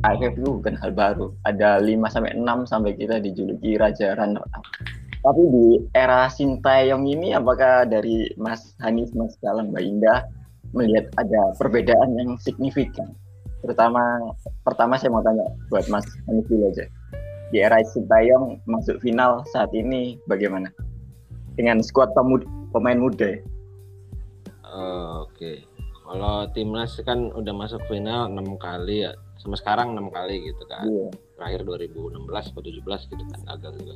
AFF itu bukan hal baru. Ada 5 sampai 6 sampai kita dijuluki raja runner up. Tapi di era Sintayong ini apakah dari Mas Hanif, Mas Galang, Mbak Indah melihat ada perbedaan yang signifikan? Terutama pertama saya mau tanya buat Mas Hanif dulu aja. Di era Sintayong masuk final saat ini bagaimana? Dengan skuad pemain muda. Uh, Oke. Okay. Kalau timnas kan udah masuk final enam kali ya sama sekarang enam kali gitu kan yeah. terakhir 2016 atau 17 gitu kan gagal juga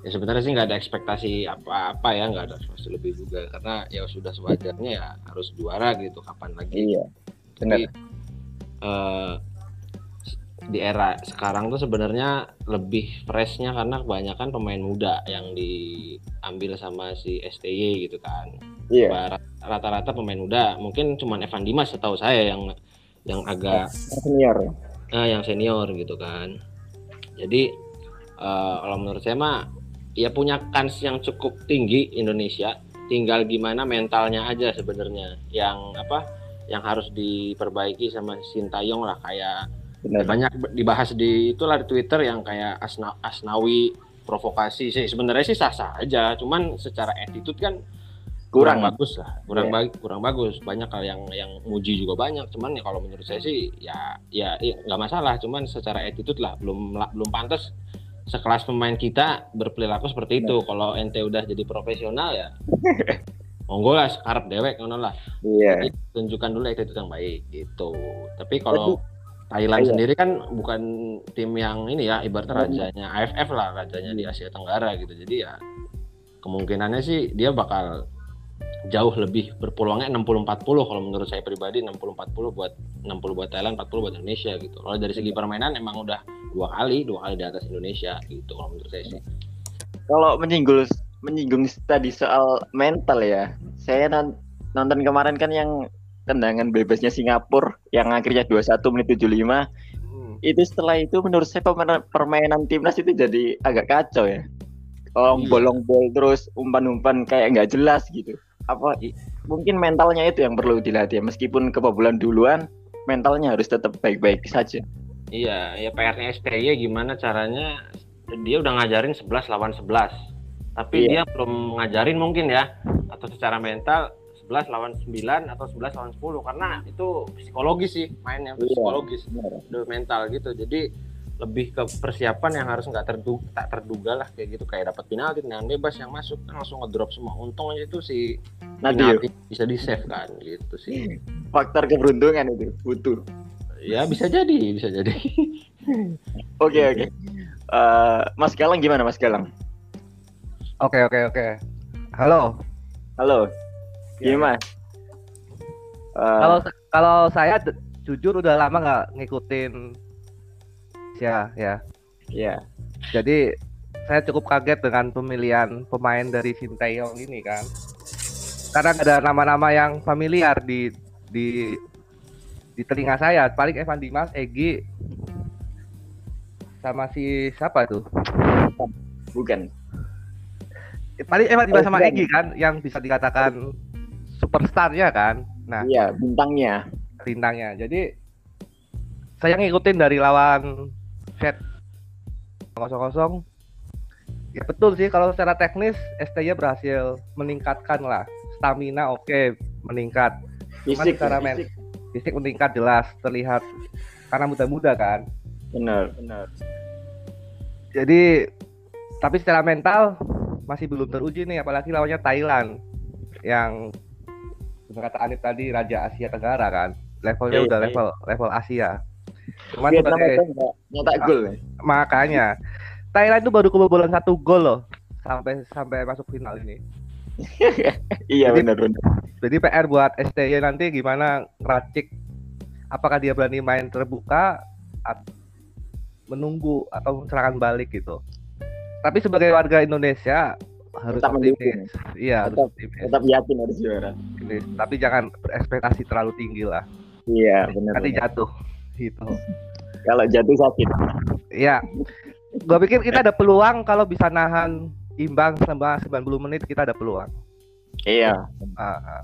ya sebenarnya sih nggak ada ekspektasi apa-apa ya nggak ada ekspektasi lebih juga karena ya sudah sewajarnya ya harus juara gitu kapan lagi iya benar uh, di era sekarang tuh sebenarnya lebih freshnya karena kebanyakan pemain muda yang diambil sama si STY gitu kan. Iya. Yeah. Rata-rata pemain muda, mungkin cuma Evan Dimas setahu saya yang yang agak senior nah yang senior gitu kan. Jadi uh, kalau menurut saya mah ya punya kans yang cukup tinggi Indonesia. Tinggal gimana mentalnya aja sebenarnya. Yang apa yang harus diperbaiki sama Sintayong lah kayak Benar. banyak dibahas di itulah di Twitter yang kayak Asna, Asnawi provokasi sih. Sebenarnya sih sah sah aja. Cuman secara attitude kan kurang, bagus lah kurang yeah. ba kurang bagus banyak hal yang yang muji juga banyak cuman ya kalau menurut saya sih ya ya nggak ya, masalah cuman secara attitude lah belum belum pantas sekelas pemain kita berperilaku seperti itu. Kalau ente udah jadi profesional ya monggo lah sekarap dewek ngono lah. Iya. Tunjukkan dulu attitude yang baik gitu. Tapi kalau Thailand iya. sendiri kan bukan tim yang ini ya ibaratnya rajanya AFF lah rajanya di Asia Tenggara gitu. Jadi ya kemungkinannya sih dia bakal jauh lebih berpeluangnya 60-40 kalau menurut saya pribadi 60-40 buat 60 buat Thailand 40 buat Indonesia gitu. Kalau dari segi permainan emang udah dua kali dua kali di atas Indonesia gitu kalau menurut saya sih. Kalau menyinggung menyinggung tadi soal mental ya saya nonton kemarin kan yang tendangan bebasnya Singapura yang akhirnya 21 menit 75 hmm. itu setelah itu menurut saya permainan, permainan timnas itu jadi agak kacau ya. Kalau iya. bolong bol terus umpan-umpan kayak nggak jelas gitu apa mungkin mentalnya itu yang perlu dilatih meskipun kebobolan duluan mentalnya harus tetap baik-baik saja. Iya ya PR-nya STY gimana caranya? Dia udah ngajarin 11 lawan 11 tapi iya. dia belum ngajarin mungkin ya. Atau secara mental 11 lawan 9 atau 11 lawan 10 karena itu psikologis sih mainnya iya, psikologis. udah mental gitu. Jadi lebih ke persiapan yang harus nggak terduga tak terduga lah kayak gitu. Kayak dapat penalti dengan bebas yang masuk kan langsung ngedrop semua. Untung aja itu si penalti bisa di save kan gitu sih. Faktor keberuntungan itu butuh. Ya bisa jadi bisa jadi. Oke oke. Okay, okay. uh, eh, Mas Galang gimana Mas Galang? Oke okay, oke okay, oke. Okay. halo. Halo gimana uh, kalau kalau saya jujur udah lama nggak ngikutin ya ya. Ya. Jadi saya cukup kaget dengan pemilihan pemain dari Sintayong ini kan. Karena ada nama-nama yang familiar di di di telinga saya. Paling Evan Dimas Egi sama si siapa tuh? Bukan. Paling Evan Dimas sama Egi kan yang bisa dikatakan superstarnya kan. Nah. Iya bintangnya. Bintangnya. Jadi saya ngikutin dari lawan set kosong kosong ya betul sih kalau secara teknis STY berhasil meningkatkan lah. Stamina oke okay, meningkat fisik secara men fisik. fisik meningkat jelas terlihat karena muda-muda kan. Benar benar. Jadi tapi secara mental masih belum teruji nih apalagi lawannya Thailand yang kata Anit tadi Raja Asia Tenggara kan. Levelnya yeah, udah yeah. level level Asia Cuman Vietnam sebagai nyetak gol ya. Makanya Thailand itu baru kebobolan satu gol loh sampai sampai masuk final ini. iya benar benar. Jadi PR buat STY nanti gimana ngeracik apakah dia berani main terbuka atau menunggu atau serangan balik gitu. Tapi sebagai warga Indonesia harus tetap optimis. Iya, tetap, harus Tetap yakin harus juara. Tapi jangan berekspektasi terlalu tinggi lah. Iya, benar. Nanti benar. jatuh gitu. Kalau jatuh sakit. Iya. Gua pikir kita ada peluang kalau bisa nahan imbang selama 90 menit kita ada peluang. Iya. Uh.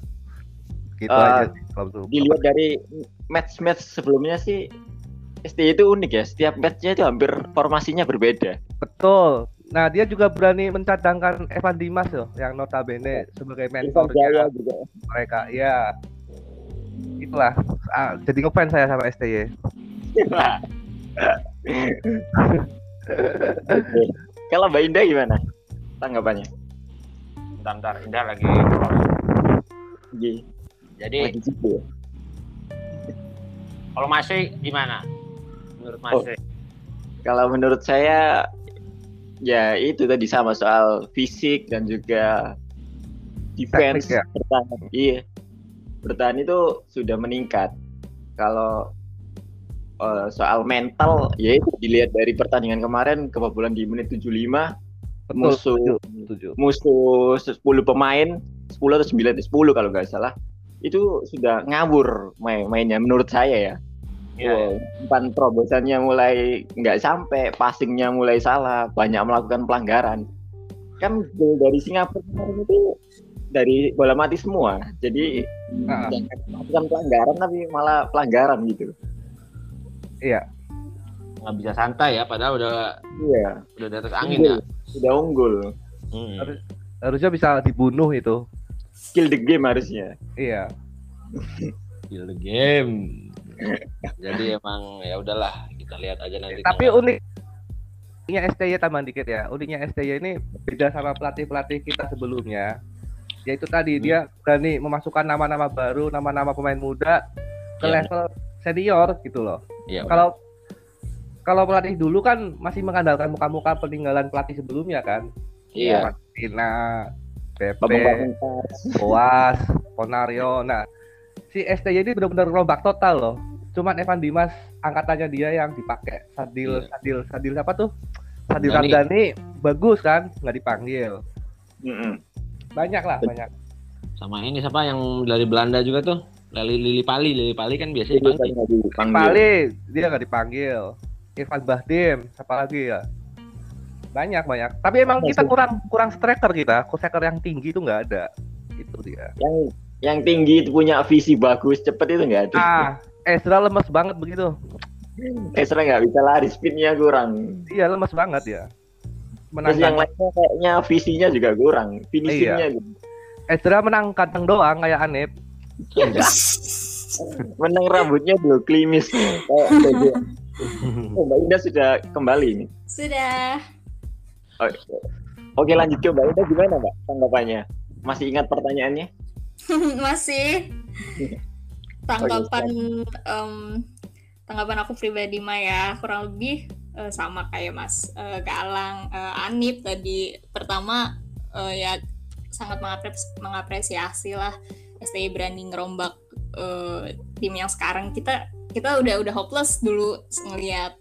Gitu uh, aja kalau tuh. Dilihat dari match-match sebelumnya sih STY itu unik ya. Setiap matchnya itu hampir formasinya berbeda. Betul. Nah, dia juga berani mencadangkan Evan Dimas loh, yang notabene sebagai mentornya mereka. Ya, itulah. Ah, jadi ngefans saya sama STY. Kalau Mbak Indah gimana tanggapannya? Bentar, bentar. Indah lagi. Iya. Jadi Lagi gitu ya? kalau masih gimana? Menurut Oh. masih? Kalau menurut saya ya itu tadi sama soal fisik dan juga defense Teknik ya? bertahan. Iya. Bertahan itu sudah meningkat. Kalau eh, soal mental ya itu dilihat dari pertandingan kemarin kebobolan di menit 75 Betul. musuh musuh 10 pemain 10 atau 9 10 kalau nggak salah itu sudah ngawur main mainnya menurut saya ya Iya. Wow, umpan terobosannya mulai nggak sampai, passingnya mulai salah, banyak melakukan pelanggaran. Kan dari Singapura itu dari bola mati semua. Jadi jangan melakukan pelanggaran tapi malah pelanggaran gitu. Iya. Nggak bisa santai ya, padahal udah Iya, udah di atas angin ya. sudah unggul. Hmm. Harus- Harusnya bisa dibunuh itu. Kill the game harusnya. Iya. Kill the game. Jadi emang ya udahlah kita lihat aja nanti. Tapi tanggal- uniknya STY tambahan dikit ya. Uniknya STY ini beda sama pelatih-pelatih kita sebelumnya. Yaitu tadi Hmm. dia berani memasukkan nama-nama baru, nama-nama pemain muda ke Iya. level senior gitu loh. Iya, Kalau kalau pelatih dulu kan masih mengandalkan muka-muka peninggalan pelatih sebelumnya kan. iya. Martina, Pepe, Boas, Ponario. Nah, si STY ini benar-benar rombak total loh. Cuman Evan Dimas angkatannya dia yang dipakai. Sadil, Iya. Sadil, Sadil siapa tuh? Sadil Ramdhani. Bagus kan, nggak dipanggil. Banyak lah, banyak. Sama ini siapa yang dari Belanda juga tuh? Lili Lili Pali, Lili Pali kan biasanya dipanggil. Dipanggil. Pali dia nggak dipanggil. Irfan Bahdim, siapa lagi ya? Banyak banyak. Tapi emang Masih. kita kurang kurang striker kita. Striker yang tinggi itu nggak ada. Itu dia. Yang yang tinggi itu punya visi bagus, cepet itu nggak ada. Ah, Ezra lemes banget begitu. Ezra nggak bisa lari, speednya kurang. Iya lemes banget ya. Terus yang Menang lainnya kayaknya visinya juga kurang, finishingnya Iya. juga. Ezra menang kanteng doang kayak Anip. menang rambutnya dulu klimis kayak oh, Mbak Indah sudah kembali nih Sudah. oke oke lanjut ke Mbak Indah gimana Mbak tanggapannya masih ingat pertanyaannya Masih. Tanggapan em, tanggapan aku pribadi mah ya kurang lebih eh, sama kayak Mas eh, Galang, eh, Anip tadi. Pertama eh, ya sangat mengapres- mengapresiasi lah STI berani ngerombak eh, tim yang sekarang. Kita kita udah udah hopeless dulu ngelihat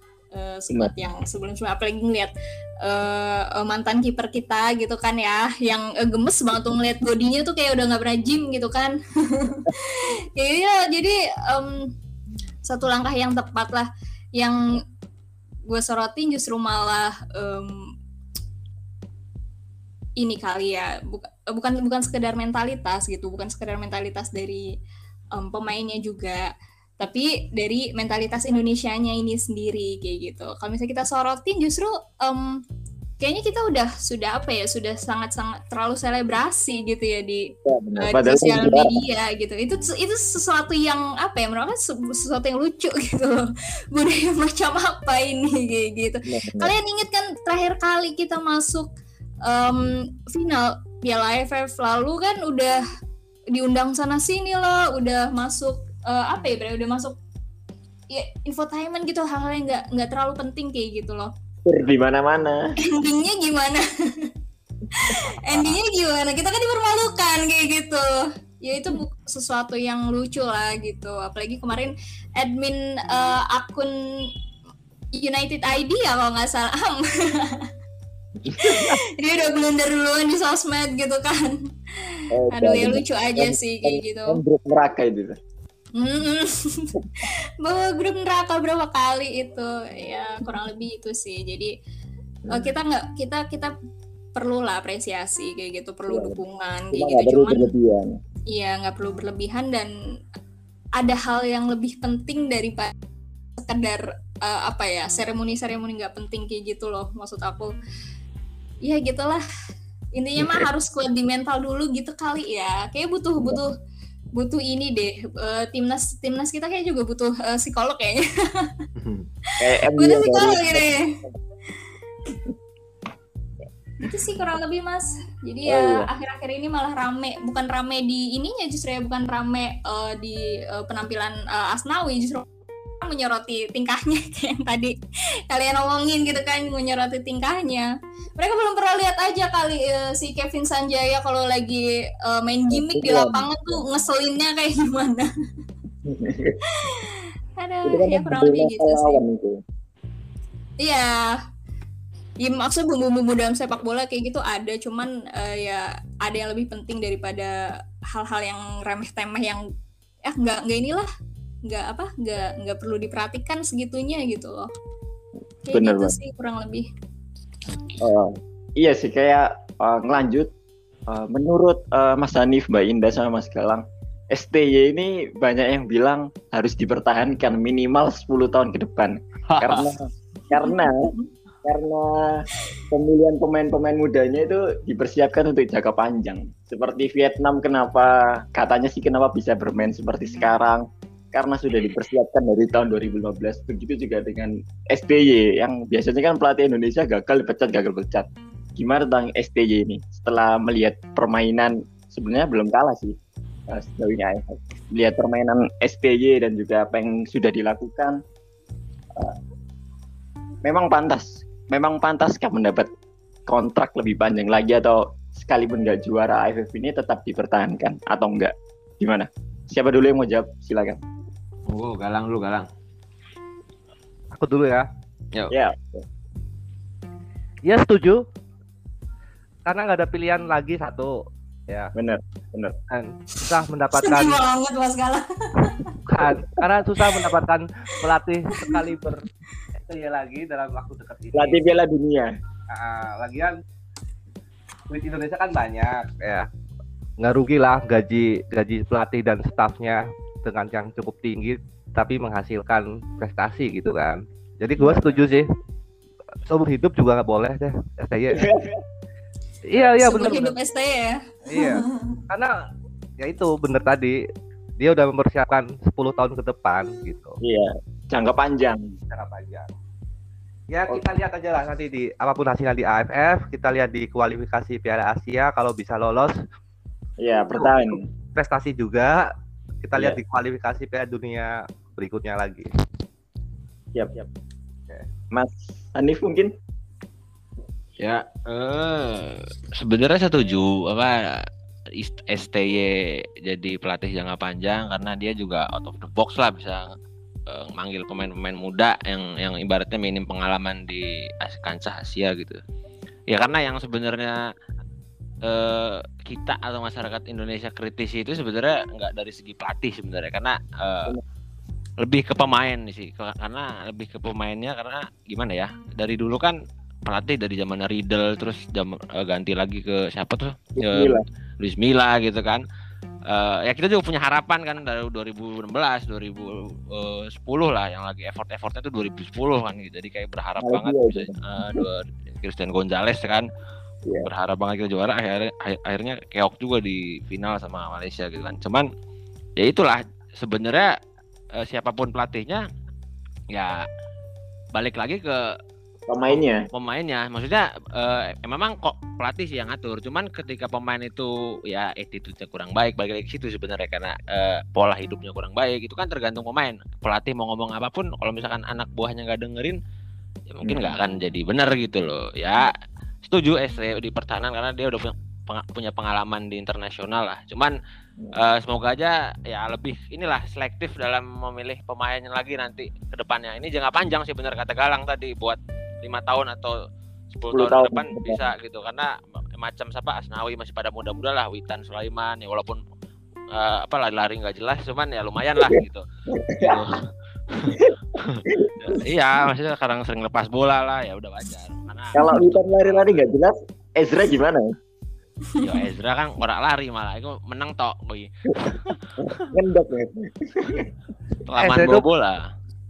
squad yang sebelum sebelum apalagi ngelihat eh, mantan kiper kita gitu kan ya yang eh, gemes banget tuh ngeliat bodinya tuh kayak udah nggak pernah gym gitu kan. Ya iya, jadi em, satu langkah yang tepat lah yang gue sorotin justru malah em, ini kali ya buka- bukan bukan sekedar mentalitas gitu bukan sekedar mentalitas dari em, pemainnya juga tapi dari mentalitas Indonesianya ini sendiri kayak gitu. Kalau misalnya kita sorotin justru em, kayaknya kita udah sudah apa ya sudah sangat sangat terlalu selebrasi gitu ya di ya, benar. uh, di sosial media gitu. Itu itu sesuatu yang apa ya menurut sesuatu yang lucu gitu loh. Budaya macam apa ini kayak gitu. Benar. kalian inget kan terakhir kali kita masuk em, final Piala AFF lalu kan udah diundang sana sini loh udah masuk eh, apa ya berarti udah masuk ya infotainment gitu hal-hal yang nggak nggak terlalu penting kayak gitu loh di mana-mana. Endingnya gimana? Endingnya gimana? Kita kan dipermalukan kayak gitu. Ya itu sesuatu yang lucu lah gitu. Apalagi kemarin admin eh, akun United ID ya kalau nggak salah. Dia udah blunder duluan di sosmed gitu kan. Oh, aduh ya lucu aja sih kayak gitu. grup neraka itu Mm-mm. bawa grup neraka berapa kali itu. Ya kurang lebih itu sih. Jadi eh, kita nggak kita kita perlu lah apresiasi kayak gitu perlu Iya. dukungan kayak gitu. perlu cuman berlebihan. Iya nggak perlu berlebihan dan ada hal yang lebih penting daripada sekedar uh, apa ya seremoni-seremoni nggak penting kayak gitu loh maksud aku. Ya gitulah. Intinya mah harus kuat di mental dulu gitu kali ya. Kayak butuh butuh butuh ini deh uh, timnas timnas kita kayak juga butuh uh, psikolog kayaknya. Butuh psikolog ini itu sih kurang lebih mas. Jadi ya oh, iya. akhir-akhir ini malah rame. Bukan rame di ininya justru ya bukan rame uh, di uh, penampilan uh, Asnawi justru menyoroti tingkahnya kayak yang tadi kalian omongin gitu kan menyoroti tingkahnya. Mereka belum pernah lihat aja kali uh, si Kevin Sanjaya kalau lagi uh, main gimmick di lapangan tuh ngeselinnya kayak gimana. Aduh, kan ya kurang lebih gitu sih. Iya, ya maksud bumbu-bumbu dalam sepak bola kayak gitu ada cuman uh, ya ada yang lebih penting daripada hal-hal yang remeh temeh yang eh nggak nggak inilah nggak apa nggak nggak perlu diperhatikan segitunya gitu loh. Kayak Bener gitu sih kurang lebih. Uh, iya sih kayak uh, ngelanjut uh, menurut uh, Mas Hanif Mbak Indah sama Mas Galang STY ini banyak yang bilang harus dipertahankan minimal 10 tahun ke depan. Karena karena karena pemilihan pemain-pemain mudanya itu dipersiapkan untuk jangka panjang. Seperti Vietnam kenapa katanya sih kenapa bisa bermain seperti sekarang karena sudah dipersiapkan dari tahun 2015. Begitu juga dengan SBY yang biasanya kan pelatih Indonesia gagal dipecat gagal pecat. Gimana tentang SBY ini? Setelah melihat permainan sebenarnya belum kalah sih eh, sejauh ini Lihat permainan SBY dan juga apa yang sudah dilakukan uh, memang pantas memang pantaskah mendapat kontrak lebih panjang lagi atau sekalipun nggak juara AFF ini tetap dipertahankan atau enggak? Gimana? Siapa dulu yang mau jawab? Silakan. Oh, Galang dulu, Galang. Aku dulu ya. Yuk. Ya. Ya setuju. Karena nggak ada pilihan lagi satu. Ya. Bener, bener. Dan susah mendapatkan. Sedih banget Mas Galang. kan, karena susah mendapatkan pelatih sekali ber ya lagi dalam waktu dekat ini. Latih Piala Dunia. Nah, lagian duit Indonesia kan banyak ya. Nggak rugi lah gaji gaji pelatih dan stafnya dengan yang cukup tinggi tapi menghasilkan prestasi gitu kan. Jadi gue setuju sih. Seumur hidup juga nggak boleh deh STY. iya iya benar. Seumur hidup STY ya. Iya. Karena ya itu bener tadi dia udah mempersiapkan 10 tahun ke depan gitu. Iya, jangka panjang. Jangka panjang. Ya kita lihat aja lah nanti di apa pun hasilnya di AFF, kita lihat di kualifikasi Piala Asia kalau bisa lolos. Iya, bertahan. Prestasi juga. Kita lihat ya. di kualifikasi Piala Dunia berikutnya lagi. Siap, siap. Mas Hanif mungkin? Ya, eh sebenarnya setuju apa STY jadi pelatih jangka panjang karena dia juga out of the box lah bisa uh, manggil pemain-pemain muda yang yang ibaratnya minim pengalaman di kancah Asia gitu. Ya karena yang sebenarnya uh, kita atau masyarakat Indonesia kritis itu sebenarnya nggak dari segi pelatih sebenarnya. Karena uh, lebih ke pemain sih. Karena lebih ke pemainnya karena gimana ya dari dulu kan pelatih dari zaman Riddle terus jam, uh, ganti lagi ke siapa tuh? Luis, uh, Luis Milla gitu kan. Uh, ya kita juga punya harapan kan dari 2016 2010 lah yang lagi effort effortnya tuh 2010 kan gitu. Jadi kayak berharap oh, banget iya, bisa uh, Christian Gonzalez kan yeah. berharap banget kita juara. Akhirnya akhirnya keok juga di final sama Malaysia gitu kan. Cuman ya itulah. Sebenarnya uh, siapa pun pelatihnya ya balik lagi ke pemainnya. pemainnya. Maksudnya uh, memang kok pelatih sih yang ngatur. Cuman ketika pemain itu ya attitude-nya kurang baik balik lagi situ sebenarnya. Karena uh, pola hidupnya kurang baik itu kan tergantung pemain. Pelatih mau ngomong apa pun kalau misalkan anak buahnya nggak dengerin ya mungkin nggak hmm. akan jadi benar gitu loh. Ya setuju ST di pertahanan karena dia udah punya punya pengalaman di internasional lah. Cuman uh, semoga aja ya lebih inilah selektif dalam memilih pemainnya lagi nanti ke depannya. Ini jangka panjang sih benar kata Galang tadi buat lima tahun atau 10, 10 tahun, tahun depan betul. bisa gitu karena macam siapa Asnawi masih pada muda-muda lah Witan Sulaiman ya walaupun uh, apa lari-lari nggak jelas cuman ya lumayan lah gitu, gitu. iya maksudnya sekarang sering lepas bola lah ya udah wajar karena kalau Witan lari-lari nggak jelas Ezra gimana Yo Ezra kan orang lari malah itu menang tok boy. Ngendok ya. Laman bawa bola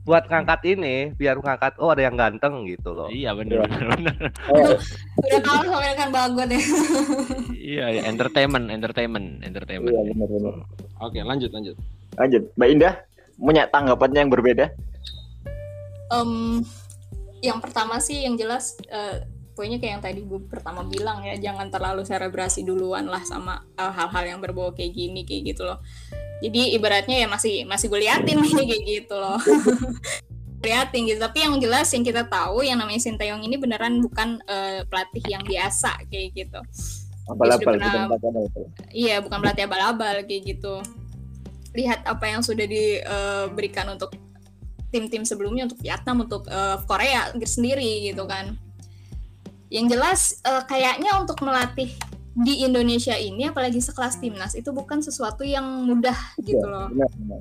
buat ngangkat ini biar ngangkat oh ada yang ganteng gitu loh. Iya benar benar benar. Oh, Udah kalah sama dengan bagot ya. Iya, ya, entertainment, entertainment, entertainment. iya benar-benar. Oke, lanjut lanjut. Lanjut, Mbak Indah punya tanggapannya yang berbeda? Em, yang pertama sih yang jelas eh, poinnya kayak yang tadi gue pertama bilang ya jangan terlalu selebrasi duluan lah sama eh, hal-hal yang berbau kayak gini kayak gitu loh jadi ibaratnya ya masih masih gue liatin nih kayak gitu loh liatin gitu tapi yang jelas yang kita tahu yang namanya Sinteyong ini beneran bukan eh, pelatih yang biasa kayak gitu Abal-abal, bukan. Iya, bukan pelatih abal-abal kayak gitu. Lihat apa yang sudah diberikan untuk tim-tim sebelumnya untuk Vietnam, untuk eh, Korea sendiri gitu kan. Yang jelas eh, kayaknya untuk melatih di Indonesia ini apalagi sekelas timnas itu bukan sesuatu yang mudah gitu Iya, loh. benar, benar.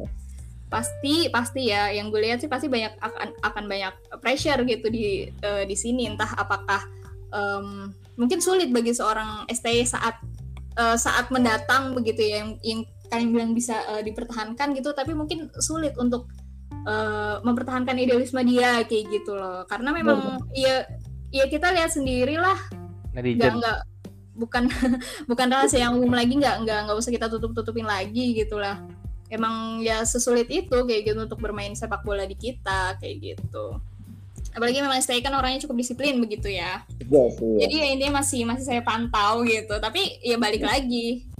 Pasti pasti ya yang gue lihat sih pasti banyak akan akan banyak pressure gitu di eh, di sini entah apakah em, mungkin sulit bagi seorang STY saat eh, saat mendatang begitu ya yang, yang kalian bilang bisa eh, dipertahankan gitu tapi mungkin sulit untuk eh, mempertahankan idealisme dia kayak gitu loh. Karena memang ya ya kita lihat sendiri lah nggak nggak bukan bukan rahasia yang umum lagi nggak nggak nggak usah kita tutup tutupin lagi gitulah emang ya sesulit itu kayak gitu untuk bermain sepak bola di kita kayak gitu. Apalagi memang STI kan orangnya cukup disiplin begitu ya. Iya sih, iya. jadi ya ini masih masih saya pantau gitu. Tapi ya balik lagi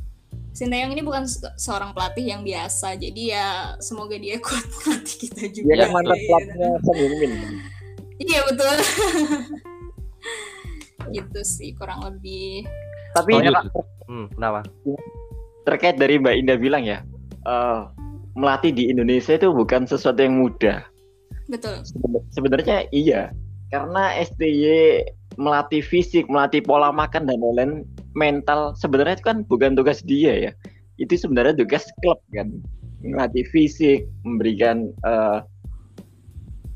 Sintayong ini bukan se- seorang pelatih yang biasa jadi ya semoga dia kuat melatih kita juga Dia kan mantan Gitu. pelatihnya Son Heung-min. iya betul gitu sih kurang lebih Tapi Soalnya, Pak, Hmm, kenapa? terkait dari Mbak Indah bilang ya, eh, melatih di Indonesia itu bukan sesuatu yang mudah. betul Seben- Sebenarnya iya, karena STY melatih fisik, melatih pola makan dan lain-lain mental sebenarnya itu kan bukan tugas dia ya. Itu sebenarnya tugas klub kan. Melatih fisik, memberikan eh,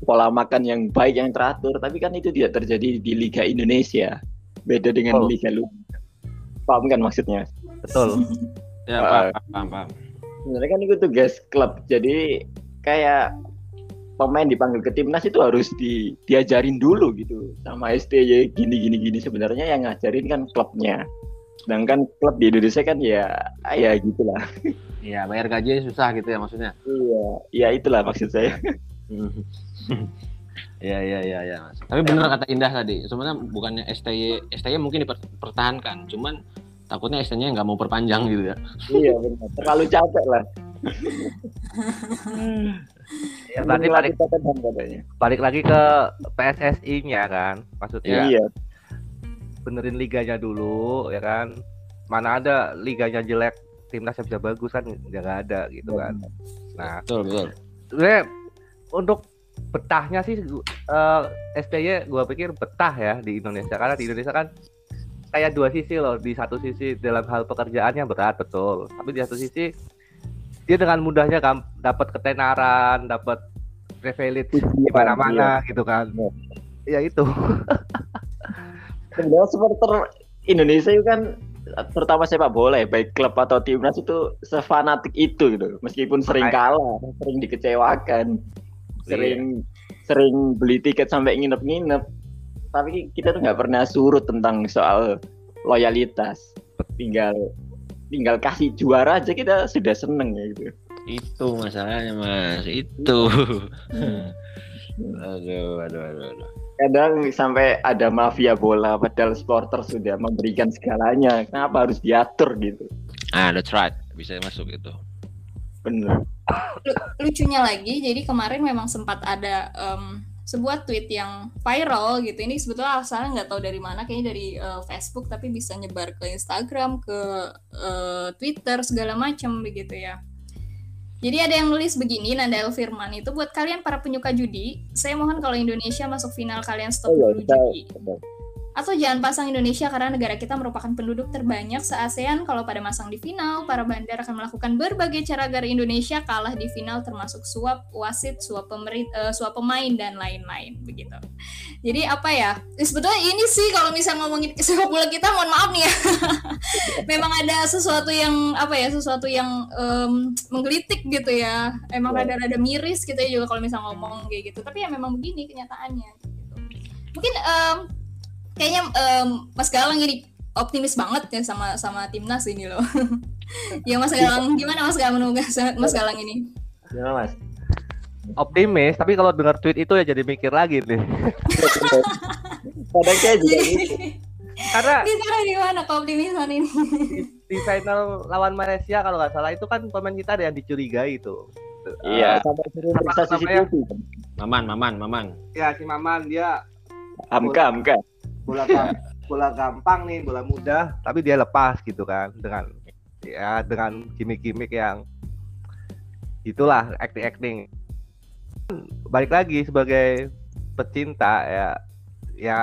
pola makan yang baik yang teratur, tapi kan itu tidak terjadi di Liga Indonesia. Beda dengan Oh. Liga luar. Paham kan maksudnya? Betul. Ya, Ah. paham, paham, paham. sebenarnya kan itu tugas klub jadi kayak pemain dipanggil ke timnas itu harus di, diajarin dulu gitu sama STY gini gini gini sebenarnya yang ngajarin kan klubnya sedangkan klub di Indonesia kan ya ya gitulah Iya, bayar gaji susah gitu ya maksudnya. iya ya itulah maksud saya Iya iya iya iya Mas. Tapi benar kata Indah tadi. Sebenarnya bukannya STY STY mungkin dipertahankan, cuman takutnya STY nggak mau perpanjang gitu ya. iya benar terlalu capek lah Ya, berarti balik, balik lagi ke PSSI-nya kan. Maksudnya iya benerin liganya dulu ya kan. Mana ada liganya jelek timnasnya bisa bagus kan nggak ada gitu kan. Nah, Betul betul. sebenarnya untuk betahnya sih eh STY gua pikir betah ya di Indonesia karena di Indonesia kan kayak dua sisi loh di satu sisi dalam hal pekerjaannya berat betul tapi di satu sisi dia dengan mudahnya gam- dapat ketenaran dapat privilege di mana-mana gitu kan. Ya itu. Sebenarnya supporter Indonesia itu kan terutama sepak bola ya baik klub atau timnas itu sefanatik itu gitu. Meskipun sering kalah sering dikecewakan sering sering beli tiket sampai nginep-nginep. Tapi kita tuh nggak pernah surut tentang soal loyalitas. Tinggal tinggal kasih juara aja kita sudah seneng ya gitu Itu masalahnya Mas. Itu. aduh, aduh, aduh, aduh. kadang sampai ada mafia bola padahal supporter sudah memberikan segalanya kenapa harus diatur gitu Ah, that's right. Bisa masuk itu. bener Lu- lucunya lagi jadi kemarin memang sempat ada em, sebuah tweet yang viral gitu. Ini sebetulnya asalnya nggak tahu dari mana kayaknya dari eh, Facebook tapi bisa nyebar ke Instagram ke eh, Twitter segala macam begitu ya. Jadi ada yang nulis begini Nanda El Firman itu buat kalian para penyuka judi. Saya mohon kalau Indonesia masuk final kalian stop Oh iya, dulu judi Atau jangan pasang Indonesia karena negara kita merupakan penduduk terbanyak se-ASEAN. Kalau pada masang di final, para bandar akan melakukan berbagai cara agar Indonesia kalah di final termasuk suap wasit, suap pemerit, uh, suap pemain dan lain-lain begitu. Jadi apa ya? Sebetulnya ini sih kalau misalnya ngomongin sepak bola kita, mohon maaf nih ya. Memang ada sesuatu yang apa ya? Sesuatu yang um, menggelitik gitu ya. Emang iya. rada-rada miris kita gitu ya juga kalau misalnya ngomong kayak gitu. Tapi ya memang begini kenyataannya. Gitu. Mungkin um, kayaknya um, Mas Galang ini optimis banget ya sama sama timnas ini loh. ya Mas Galang gimana Mas Galang menunggu Mas Galang ini? Gimana Mas? Optimis, tapi kalau dengar tweet itu ya jadi mikir lagi nih. Kadang kayak juga gitu. Karena di sana gimana keoptimisan ini? Di, final lawan Malaysia kalau nggak salah itu kan pemain kita ada yang dicurigai itu. Iya, uh, sampai Maman, Maman, Maman. Ya, si Maman dia Amka, Amka bola bola gampang nih bola mudah tapi dia lepas gitu kan dengan ya dengan gimmick-gimmick yang itulah acting acting balik lagi sebagai pecinta ya ya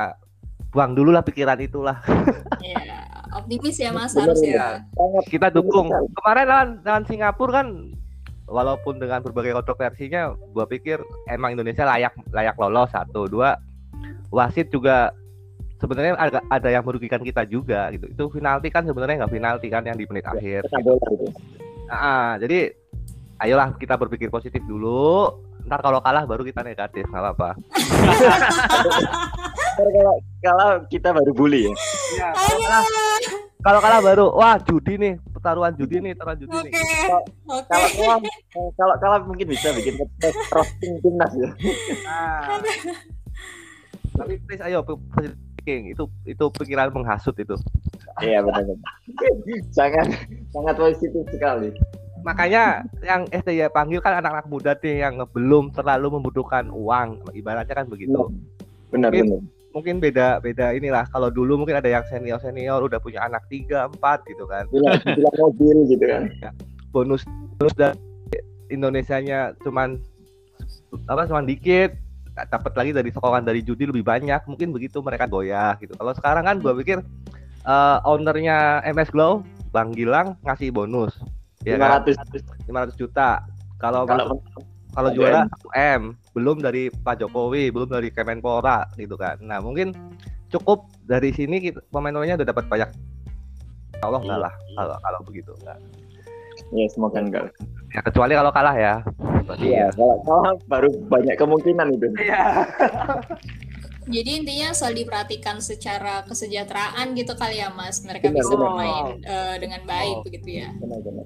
buang dulu lah pikiran itulah. Ya, optimis ya mas harus ya kita dukung. kemarin lawan lawan Singapura kan walaupun dengan berbagai kontroversinya gua pikir emang Indonesia layak layak lolos satu dua. Wasit juga sebenarnya ada, ada yang merugikan kita juga gitu. Itu penalti kan sebenarnya nggak penalti kan yang di menit akhir. Gitu. Nah, jadi ayolah kita berpikir positif dulu. Ntar kalau kalah baru kita negatif, nggak apa-apa. kalau kalah kita baru bully ya. ya kalau, kalah, kalau kalah baru, wah judi nih, pertaruhan judi nih, taruhan judi okay. nih. Kalau kalah, kalau kalah mungkin bisa bikin roasting timnas ya. Nah. Tapi please ayo King itu itu pikiran menghasut itu. Iya benar sangat sangat positif sekali. Makanya yang STY panggil kan anak-anak muda nih yang belum terlalu membutuhkan uang. Ibaratnya kan begitu. Benar mungkin, benar. mungkin beda beda inilah. Kalau dulu mungkin ada yang senior senior udah punya anak tiga empat gitu kan. Bilang mobil gitu kan. Ya, bonus bonus dari Indonesia-nya cuman apa cuman dikit dapat lagi dari sokongan dari judi lebih banyak mungkin begitu mereka goyah gitu. Kalau sekarang kan gue pikir uh, ownernya MS Glow Bang Gilang ngasih bonus ya 500 kan? 500 juta. Kalau kalau, kalau juara 1 M belum dari Pak Jokowi belum dari Kemenpora gitu kan. Nah mungkin cukup dari sini kita, pemain-pemainnya udah dapat banyak. Allah enggak lah kalau kalau begitu enggak. Ya semoga enggak ya kecuali kalau kalah ya Iya, kalau kalah baru banyak kemungkinan itu. Iya. Jadi intinya asal diperhatikan secara kesejahteraan gitu kali ya Mas, mereka benar, bisa bermain uh, dengan baik oh. begitu ya. Benar-benar.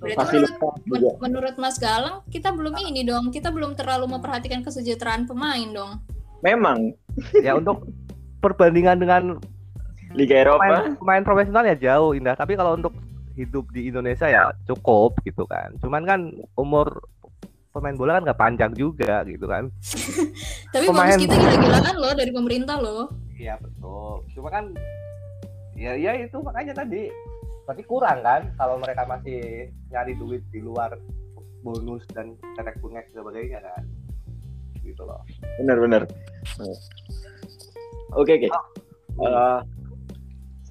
Berarti menurut, menurut Mas Galang kita belum ini dong, kita belum terlalu memperhatikan kesejahteraan pemain dong. Memang. ya untuk perbandingan dengan Liga Eropa, pemain, pemain profesional ya jauh indah. Tapi kalau untuk hidup di Indonesia ya cukup gitu kan. Cuman kan umur pemain bola kan nggak panjang juga gitu kan. Tapi pemain... kita gila-gilaan loh dari pemerintah loh. Iya betul. Cuma kan ya ya itu makanya tadi berarti kurang kan kalau mereka masih nyari duit di luar bonus dan cetek bungek sebagainya kan gitu loh benar benar oke oke oh. uh,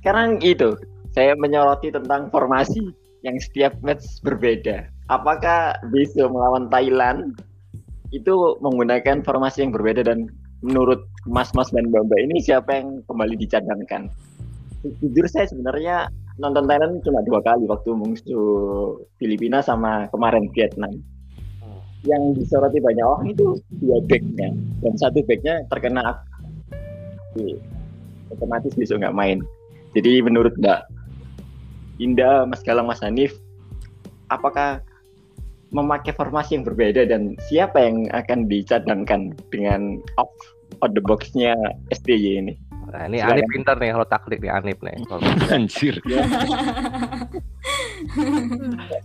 sekarang itu saya menyoroti tentang formasi yang setiap match berbeda. Apakah besok melawan Thailand itu menggunakan formasi yang berbeda dan menurut Mas-Mas dan Mbak ini siapa yang kembali dicadangkan? Jujur saya sebenarnya nonton Thailand cuma dua kali waktu musuh Filipina sama kemarin Vietnam. Yang disoroti banyak orang itu dua backnya dan satu backnya terkena otomatis besok nggak main. Jadi menurut Mbak Indah, Mas Galang, Mas Hanif, apakah memakai formasi yang berbeda dan siapa yang akan dicadangkan dengan off out the box-nya STY ini? Nah, ini Silakan. Anip pintar nih kalau taktik nih Anip nih. Anjir.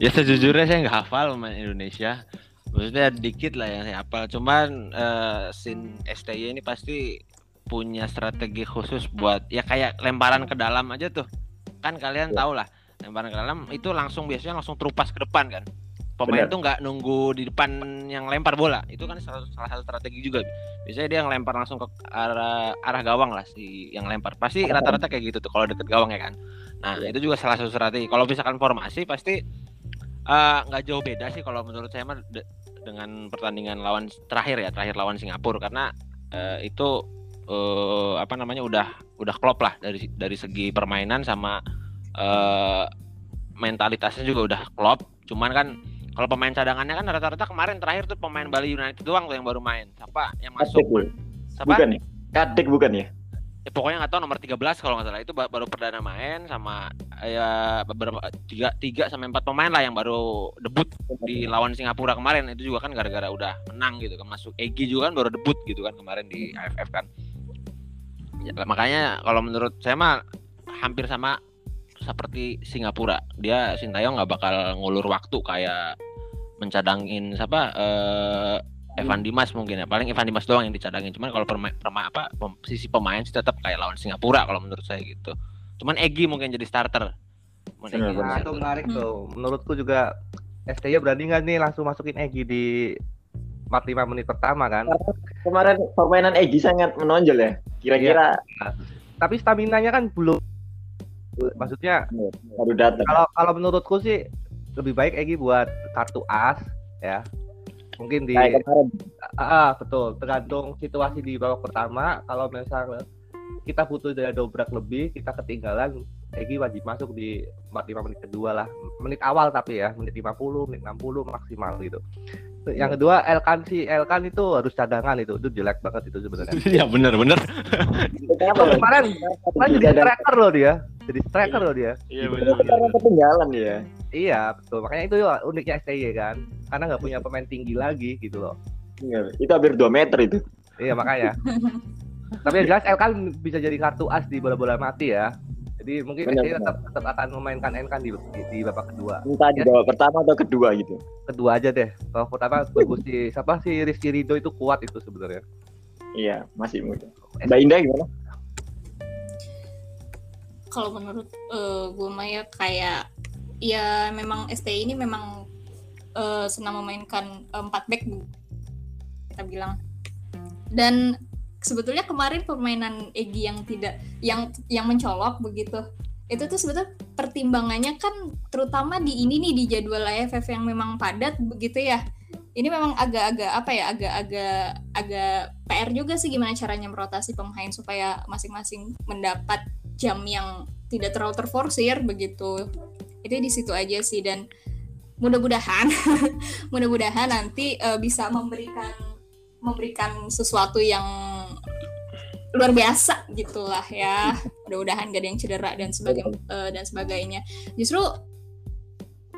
ya sejujurnya saya nggak hafal main Indonesia. Maksudnya dikit lah yang saya hafal. Cuman uh, sin STY ini pasti punya strategi khusus buat ya kayak lemparan ke dalam aja tuh. Kan kalian ya. tahu lah lemparan ke dalam itu langsung biasanya langsung terupas ke depan kan? Pemain Benar. tuh nggak nunggu di depan yang lempar bola. Itu kan salah, salah satu strategi juga. Biasanya dia yang lempar langsung ke arah arah gawang lah si yang lempar. Pasti rata-rata kayak gitu tuh kalau deket gawang ya kan? Nah Iya. itu juga salah satu strategi. Kalau misalkan formasi pasti eh, nggak jauh beda sih kalau menurut saya mah de- dengan pertandingan lawan terakhir ya terakhir lawan Singapura. Karena eh, itu eh, apa namanya udah udah klop lah dari dari segi permainan sama eh, mentalitasnya juga udah klop. Cuman kan kalau pemain cadangannya kan rata-rata kemarin terakhir tuh pemain Bali United doang tuh yang baru main. Siapa yang masuk? Kadek, siapa? Bukan ya? Kadek bukan ya? Ya pokoknya nggak tahu nomor 13 kalau nggak salah. Itu ba- baru perdana main sama ya beberapa tiga tiga sampai empat pemain lah yang baru debut di lawan Singapura kemarin. Itu juga kan gara-gara udah menang gitu kan. Masuk Egi juga kan baru debut gitu kan kemarin di AFF kan. Ya, makanya kalau menurut saya mah hampir sama seperti Singapura dia Sintayong nggak bakal ngulur waktu kayak mencadangin siapa eh, Evan Dimas mungkin ya paling Evan Dimas doang yang dicadangin cuman kalau perma, perma- apa pem- sisi pemain sih tetap kayak lawan Singapura kalau menurut saya gitu cuman Egi mungkin jadi starter Nah, itu starter. menarik tuh. Menurutku juga STY berani nggak nih langsung masukin Egi di 45 menit pertama kan? kemarin permainan Egi sangat menonjol ya kira-kira Tapi stamina-nya kan belum. Maksudnya baru datang kalau kalau menurutku sih lebih baik Egi buat kartu as ya. Mungkin di Ah, ah, betul. Tergantung situasi di babak pertama. Kalau misalnya kita butuh daya dobrak lebih, kita ketinggalan, Egi wajib masuk di 45 menit kedua lah. Menit awal tapi ya, menit 50, menit 60 maksimal gitu. Yang kedua, Elkan sih, Elkan itu harus cadangan itu. Itu jelek banget itu sebenarnya. ya bener kenapa Oh, kemarin kemarin jadi striker loh dia. Jadi striker loh dia. iya itu karena ketinggalan ya Iya, betul. Makanya itu uniknya STY kan. Karena nggak punya pemain tinggi lagi gitu loh. Iya, itu hampir 2 meter itu Iya makanya. Tapi yang jelas Elkan bisa jadi kartu as di bola-bola mati ya. Jadi mungkin Benar, STY benar. tetap, tetap akan memainkan Elkan di, di, di babak kedua. entah di Ya. babak pertama atau kedua gitu Kedua aja deh. Babak pertama bagus si siapa si Rizky Ridho itu kuat itu sebenarnya. iya masih muda Mbak Indah gimana kalau menurut eh, gue mah ya kayak ya memang STI ini memang eh, senang memainkan eh, empat back bu- kita bilang. Dan sebetulnya kemarin permainan Egi yang tidak yang yang mencolok begitu itu tuh sebetulnya pertimbangannya kan terutama di ini nih di jadwal AFF yang memang padat begitu ya. Ini memang agak-agak apa ya agak-agak agak PR juga sih gimana caranya merotasi pemain supaya masing-masing mendapat jam yang tidak terlalu terforsir begitu. Itu di situ aja sih dan mudah-mudahan mudah-mudahan nanti eh, bisa memberikan memberikan sesuatu yang luar biasa gitulah ya. Mudah-mudahan gak ada yang cedera dan sebagai eh, dan sebagainya. Justru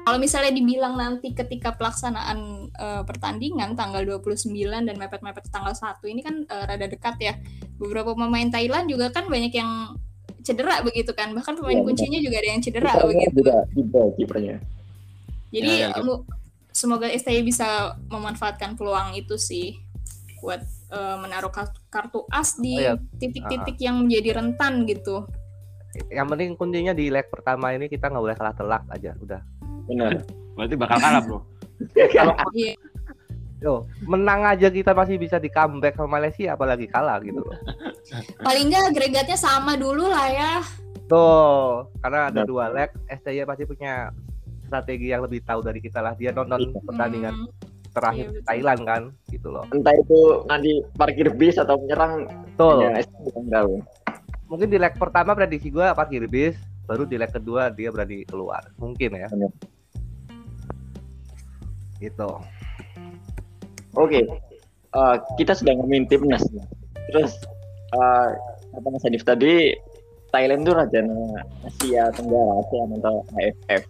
kalau misalnya dibilang nanti ketika pelaksanaan eh, pertandingan tanggal 29 dan mepet-mepet tanggal 1 ini kan eh, rada dekat ya. Beberapa pemain Thailand juga kan banyak yang cedera begitu kan bahkan pemain benar. kuncinya juga ada yang cedera Kipernya begitu juga kiper kipernya jadi Ya, ya, mu- semoga STY bisa memanfaatkan peluang itu sih buat eh, menaruh kartu, kartu as di Oh, iya. titik-titik yang menjadi rentan gitu. Yang penting kuncinya di leg pertama ini kita nggak boleh kalah telak aja. Udah. benar berarti bakal kalah bro Kalau Iya. Yo, menang aja kita masih bisa di comeback sama Malaysia apalagi kalah gitu loh. Paling nggak agregatnya sama dulu lah ya. Tuh, karena ada dua leg, STY pasti punya strategi yang lebih tahu dari kita lah. Dia nonton Iya. pertandingan Hmm, terakhir Iya. Thailand kan, gitu loh. entah itu nanti parkir bis atau menyerang Betul. ya Mungkin di leg pertama prediksi gua parkir bis, baru di leg kedua dia berani keluar. Mungkin ya. Benar. Gitu. Oke, eh, kita sedang ngomongin timnas. Terus eh, apa Mas Hanif tadi Thailand itu rajana Asia Tenggara, ASEAN atau AFF.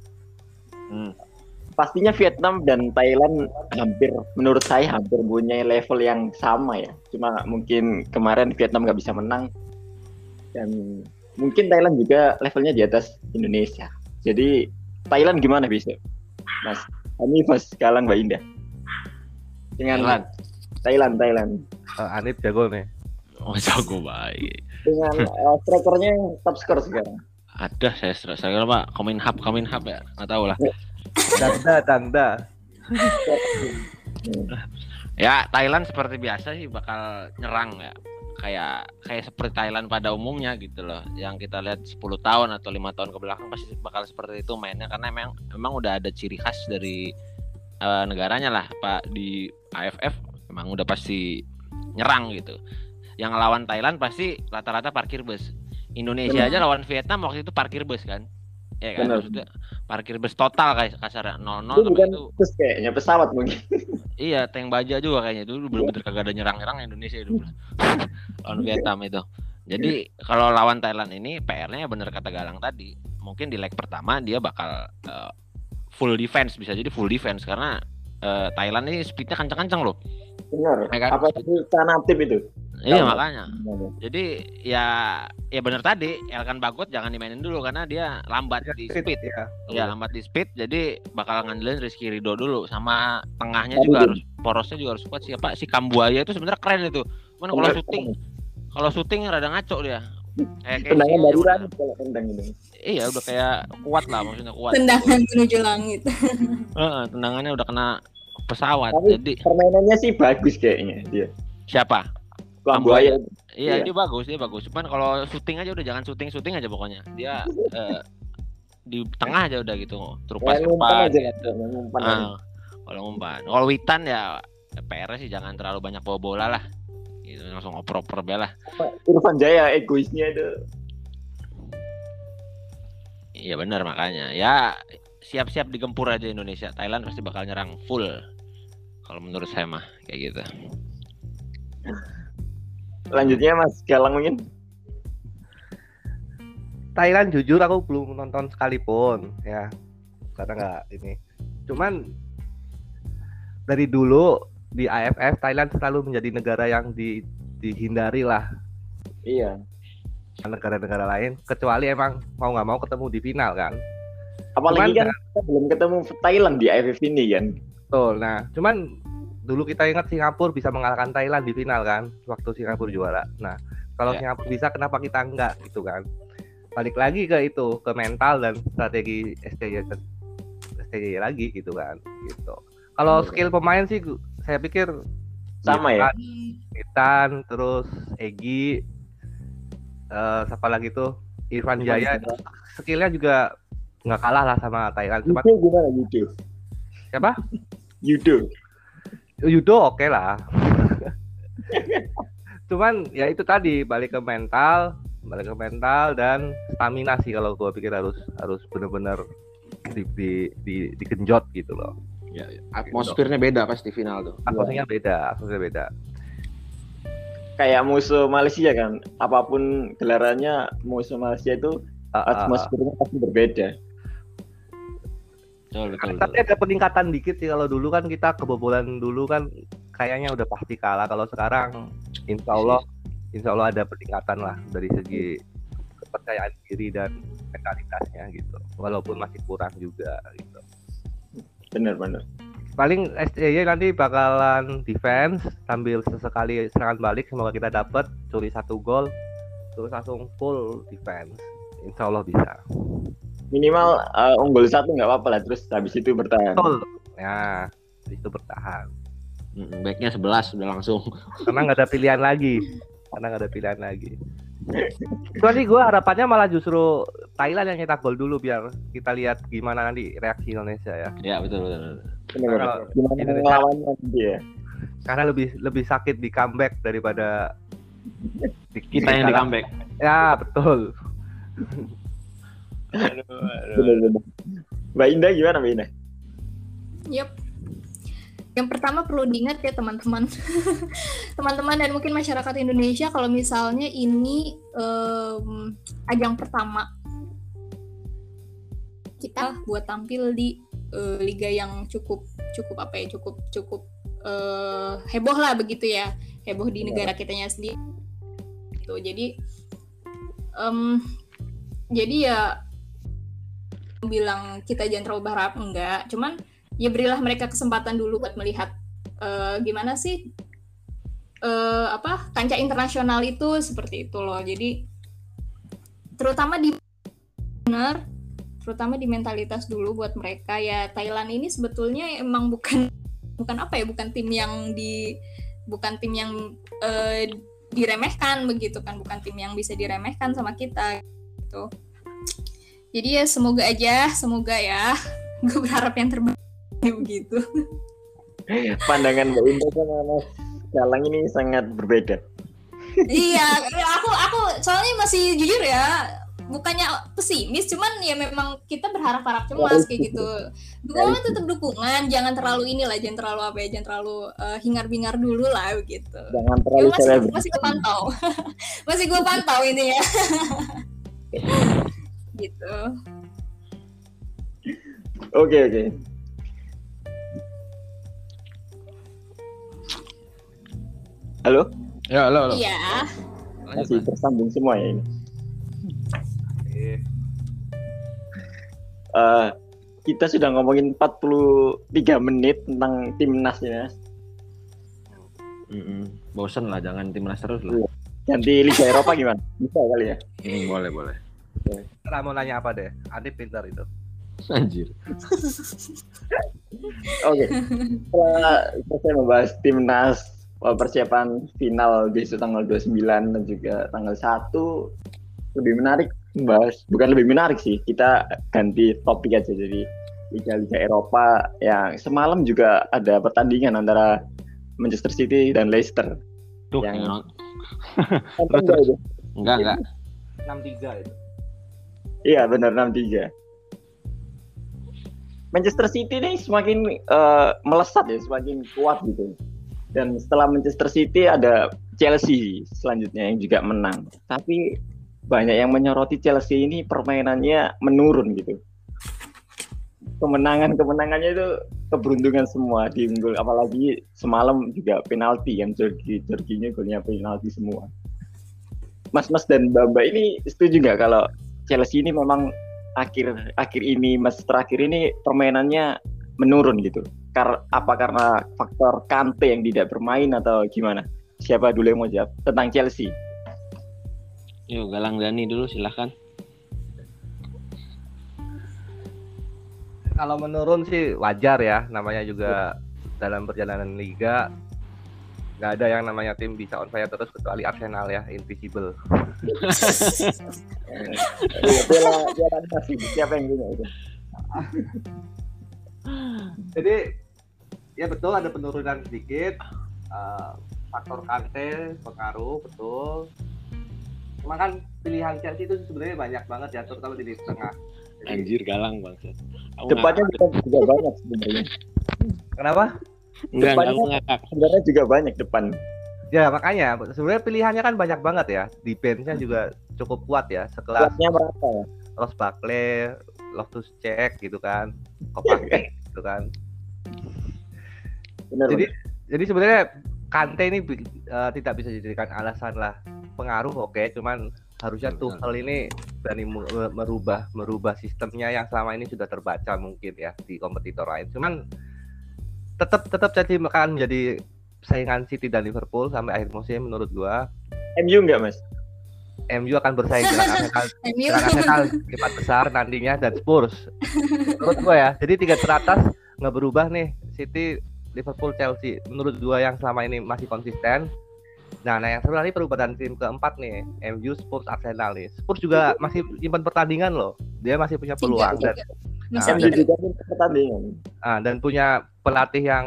Hmm. Pastinya Vietnam dan Thailand hampir, menurut saya hampir punya level yang sama ya. Cuma mungkin kemarin Vietnam nggak bisa menang dan mungkin Thailand juga levelnya di atas Indonesia. Jadi Thailand gimana bisa, Mas? Hanif, Mas Galang, Mbak Indah. Dengan Thailand Thailand, Thailand. Eh, Anip jago nih. oh jago baik Dengan uh, strikernya yang top skor sekarang. ada saya saya kira pak komin hub komin hub ya nggak tahu lah Danda, danda. Ya Thailand seperti biasa sih bakal nyerang ya. Kayak kayak seperti Thailand pada umumnya gitu loh. Yang kita lihat 10 tahun atau lima tahun ke belakang pasti bakal seperti itu mainnya karena memang memang udah ada ciri khas dari uh, negaranya lah Pak di AFF memang udah pasti nyerang gitu. Yang lawan Thailand pasti rata-rata parkir bus. Indonesia Benar. aja lawan Vietnam waktu itu parkir bus kan. Ya kan maksudnya parkir bus total kayak kasar 0-0 Itu bukan itu bus kayaknya pesawat mungkin. Iya, tank baja juga kayaknya itu bener-bener kagak ada nyerang-nyerang Indonesia itu. lawan Vietnam itu. Jadi kalau lawan Thailand ini PR-nya bener kata Galang tadi. Mungkin di leg pertama dia bakal eh, full defense bisa jadi full defense karena eh, Thailand ini speednya kencang-kencang loh. Benar. Ya kan? Apa itu Tanatip itu? Iya Tahu. makanya. Jadi ya ya bener tadi Elkan Bagot jangan dimainin dulu karena dia lambat di speed. ya. Ya lambat di speed jadi bakal ngandelin Rizky Ridho dulu sama tengahnya juga harus porosnya juga harus kuat siapa si Kambuaya itu sebenarnya keren itu. Cuman kalau Bener. syuting kalau syuting rada ngaco dia. Kayak kayak Tendangan sih, dari kalau tendang itu. Iya udah kayak kuat lah maksudnya kuat. Tendangan menuju langit. Heeh, tendangannya udah kena pesawat. Tapi- Jadi Permainannya sih bagus kayaknya dia. siapa? Kambuaya. Iya Iya. dia bagus dia bagus. Cuman kalau syuting aja udah jangan syuting syuting aja pokoknya. Dia eh, di tengah aja udah gitu. Terupas terupas. Ah, kalau ngumpan. Kalau Witan ya PR sih jangan terlalu banyak bawa bola lah. Gitu langsung oper-oper bela. Irfan Jaya egoisnya itu. Iya benar makanya. Ya siap-siap digempur aja Indonesia. Thailand pasti bakal nyerang full. Kalau menurut saya mah kayak gitu. Lanjutnya Mas Galang mungkin. Thailand jujur aku belum nonton sekalipun ya karena nggak ini cuman dari dulu di AFF Thailand selalu menjadi negara yang di, dihindari lah. Iya. negara-negara lain kecuali emang mau nggak mau ketemu di final kan? Apalagi Cuman- kan kita belum ketemu Thailand di AFF ini kan. betul. Nah cuman dulu kita ingat Singapura bisa mengalahkan Thailand di final kan? Waktu Singapura juara. Nah kalau Ya. Singapura bisa kenapa kita enggak gitu kan? Balik lagi ke itu ke mental dan strategi STY STY lagi gitu kan? Gitu. Kalau Bener. skill pemain sih saya pikir Sama ya? Witan, terus Egi eh siapa lagi tuh? Irfan Jaya. Skillnya juga nggak kalah lah sama Thailand. Cuman Yudo gimana Yudo? siapa? Yudo. Yudo oke lah. Cuman ya itu tadi balik ke mental balik ke mental dan stamina sih kalau gua pikir harus harus bener-bener di, di, di, digenjot gitu loh Ya, atmosfernya beda pasti final tuh. atmosfernya beda atmosfernya beda Kayak musuh Malaysia kan. Apa pun gelarannya musuh Malaysia itu ah. atmosfernya pasti berbeda. Betul, betul, betul. tapi ada peningkatan dikit sih kalau dulu kan kita kebobolan dulu kan kayaknya udah pasti kalah kalau sekarang insya Allah insya Allah ada peningkatan lah dari segi kepercayaan diri dan mentalitasnya gitu walaupun masih kurang juga gitu Bener-bener. paling STY nanti bakalan defense sambil sesekali serangan balik semoga kita dapat curi satu gol terus langsung full defense insya Allah bisa Minimal eh, unggul satu nggak apa-apa lah. Terus habis itu bertahan. betul ya itu bertahan Mm, Backnya 11 udah langsung. karena nggak ada pilihan lagi karena nggak ada pilihan lagi itu sih gue harapannya malah justru Thailand yang nyetak gol dulu biar kita lihat gimana nanti reaksi Indonesia ya Ya betul betul. Gimana Indonesia- ngelawannya nanti ya? karena lebih lebih sakit di comeback daripada di, Kita yang di comeback. ya betul Bener-bener. Mbak Indah gimana Mbak Indah? Yep. Yang pertama perlu diingat ya teman-teman, teman-teman dan mungkin masyarakat Indonesia kalau misalnya ini em, ajang pertama kita buat tampil di eh, liga yang cukup cukup apa ya cukup cukup eh, heboh lah begitu ya. Heboh di negara kitanya sendiri. Gitu. Jadi em, jadi ya bilang kita jangan terlalu berharap enggak, cuman ya berilah mereka kesempatan dulu buat melihat eh, gimana sih eh, apa kancah internasional itu seperti itu loh. Jadi terutama di benar terutama di mentalitas dulu buat mereka. Ya Thailand ini sebetulnya emang bukan bukan apa ya bukan tim yang di bukan tim yang eh, diremehkan begitu kan. Bukan tim yang bisa diremehkan sama kita gitu. Jadi ya semoga aja semoga ya. Gue berharap yang terbaik begitu Pandangan Mbak Indah sama Mas Galang ini sangat berbeda. iya aku aku soalnya masih jujur ya bukannya pesimis cuman ya memang kita berharap-harap cemas kayak gitu dukungan tetap dukungan jangan terlalu inilah jangan terlalu apa ya jangan terlalu eh, hingar-bingar dulu lah begitu Jangan Ya, terlalu masih selebgram. masih gue pantau masih gue pantau ini ya gitu Oke oke. Halo, Ya, halo, halo. iya masih tersambung semua ya ini. Eh, Eh, kita sudah ngomongin 43 menit tentang timnas ya. Mm-mm. Bosen lah, jangan timnas terus lah. Iya. Ganti Liga Eropa gimana? Bisa kali ya? Hmm, boleh, boleh. Sekarang mau nanya apa deh? Adi pintar itu. Anjir. Oke. Setelah selesai membahas timnas persiapan final besok tanggal 29 dan juga tanggal 1 lebih menarik membahas bukan lebih menarik sih kita ganti topik aja jadi Liga-Liga Eropa yang semalam juga ada pertandingan antara Manchester City dan Leicester. Tuh, Yang- nggak itu? enggak, enggak. 63 itu. Iya benar 63. Manchester City nih semakin eh, melesat ya, semakin kuat gitu. Dan setelah Manchester City ada Chelsea selanjutnya yang juga menang. Tapi banyak yang menyoroti Chelsea ini permainannya menurun gitu. Kemenangan-kemenangannya itu keberuntungan semua di gol apalagi semalam juga penalti kan Jorgi Jorginho golnya penalti semua. Mas-mas dan Mbak-mbak ini setuju nggak kalau Chelsea ini memang akhir akhir ini mas terakhir ini permainannya menurun gitu. Kar apa karena faktor Kante yang tidak bermain atau gimana? Siapa dulu yang mau jawab tentang Chelsea? Yuk, Galang Dani dulu silahkan. Kalau menurun sih wajar ya, namanya juga dalam perjalanan liga nggak ada yang namanya tim bisa on fire terus kecuali Arsenal ya, invisible. Iya, Bela Bela masih siapa yang punya itu? Jadi ya betul ada penurunan sedikit. Eh, faktor Kante pengaruh betul. Cuma kan pilihan Chelsea itu sebenarnya banyak banget ya, terutama di lini tengah. Jadi, Anjir Galang bangsa. Aku Depannya juga, juga banyak sebenarnya. kenapa? enggak, depannya-. Sebenarnya juga banyak depan. Ya makanya sebenarnya pilihannya kan banyak banget ya. Defense-nya juga cukup kuat ya, sekelas Kuatnya berapa ya? Ross Barkley, Loftus Cheek gitu kan, Kovacic gitu kan. Benar. Jadi jadi sebenarnya Kante ini eh, tidak bisa dijadikan alasan lah pengaruh oke, cuman harusnya Betul. Tuchel ini berani merubah merubah sistemnya yang selama ini sudah terbaca mungkin ya di kompetitor lain. Cuman tetap tetap Chelsea akan menjadi saingan City dan Liverpool sampai akhir musim menurut gua. MU enggak mas? MU akan bersaing dengan Arsenal dengan Arsenal besar nantinya dan Spurs. Menurut gua ya, jadi tiga teratas nggak berubah nih City, Liverpool, Chelsea. Menurut gua yang selama ini masih konsisten. Nah, nah yang seru lagi perubahan tim keempat nih, MU, Spurs, Arsenal nih. Spurs juga masih simpan pertandingan loh. Dia masih punya peluang tiga. dan Masih Ah, juga pertandingan. ah, dan punya pelatih yang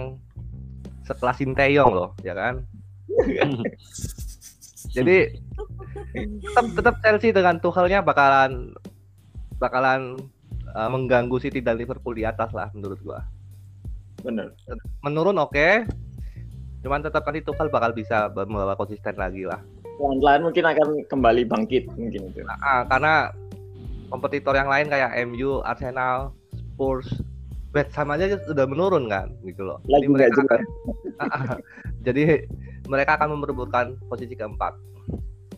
sekelas Sinteyong loh, ya kan? Jadi tetap tetap Chelsea dengan Tuchelnya bakalan bakalan uh, mengganggu City dan Liverpool di atas lah menurut gua. Benar. Menurun oke. Cuman tetap nanti Tuchel bakal bisa membawa konsisten lagi lah. Pelan-pelan mungkin akan kembali bangkit mungkin itu. Ah, karena kompetitor yang lain kayak MU, Arsenal, Spurs, West Ham aja sudah menurun kan gitu loh. Lagi Jadi mereka jelas. jadi mereka akan merebutkan posisi keempat.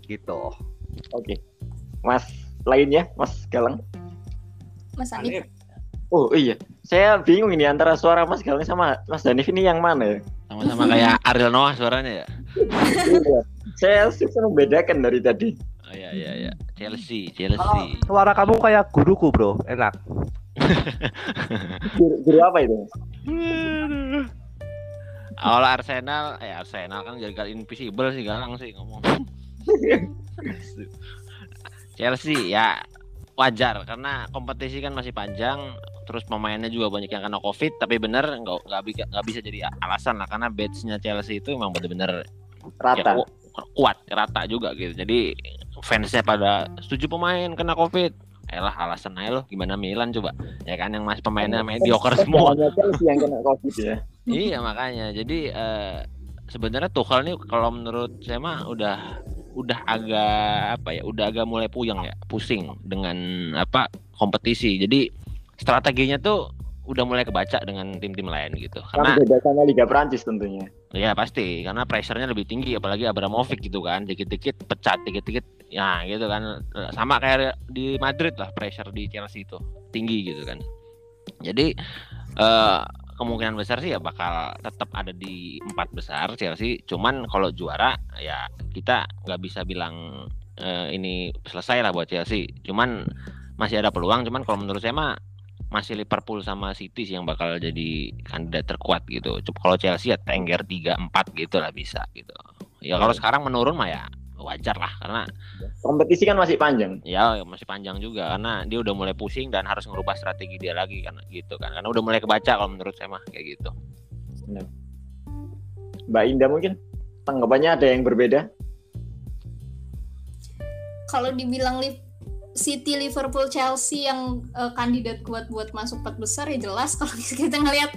Gitu. Oke. Mas lainnya, Mas Galang. Mas Anif Oh iya, saya bingung ini antara suara Mas Galang sama Mas Danif ini yang mana ya? Sama-sama kayak Ariel Noah suaranya ya. Iya. saya susah membedakan dari tadi. Oh iya iya iya. Chelsea, Chelsea. suara kamu kayak guruku bro, enak. Guru, guru apa itu? Awal Arsenal, eh Arsenal kan jadi kali invisible sih galang sih ngomong. Chelsea ya wajar karena kompetisi kan masih panjang terus pemainnya juga banyak yang kena covid tapi bener nggak nggak bisa nggak bisa jadi alasan lah karena batchnya Chelsea itu memang bener-bener ya, Rata. ku- kuat rata juga gitu. Jadi fansnya pada setuju pemain kena covid. Elah alasan aja lo gimana Milan coba? Ya kan yang masih pemainnya mediocre semua. yang kena covid. Ya. iya makanya. Jadi eh, sebenarnya Tuchel nih kalau menurut saya mah udah udah agak apa ya udah agak mulai puyeng ya pusing dengan apa kompetisi. Jadi strateginya tuh udah mulai kebaca dengan tim-tim lain gitu. Karena beda sama Liga Prancis tentunya. ya pasti. Karena pressure-nya lebih tinggi apalagi Abramovich gitu kan. Dikit-dikit pecat dikit-dikit ya gitu kan. Sama kayak di Madrid lah pressure di Chelsea itu. Tinggi gitu kan. Jadi eh, kemungkinan besar sih ya bakal tetap ada di empat besar Chelsea. Cuman kalau juara ya kita nggak bisa bilang eh, ini selesai lah buat Chelsea. Cuman masih ada peluang. Cuman kalau menurut saya mah masih Liverpool sama City sih yang bakal jadi kandidat terkuat gitu. Cuma Kalau Chelsea ya tengger 3 4 gitu lah bisa gitu. Ya kalau sekarang menurun mah ya wajar lah karena Kompetisi kan masih panjang. ya masih panjang juga karena dia udah mulai pusing dan harus ngerubah strategi dia lagi kan gitu kan. Karena udah mulai kebaca kalau menurut saya mah kayak gitu. Mbak Indah mungkin tanggapannya ada yang berbeda. Kalau dibilang Liv- City, Liverpool, Chelsea yang eh, kandidat kuat buat masuk empat besar ya jelas kalau kita ngelihat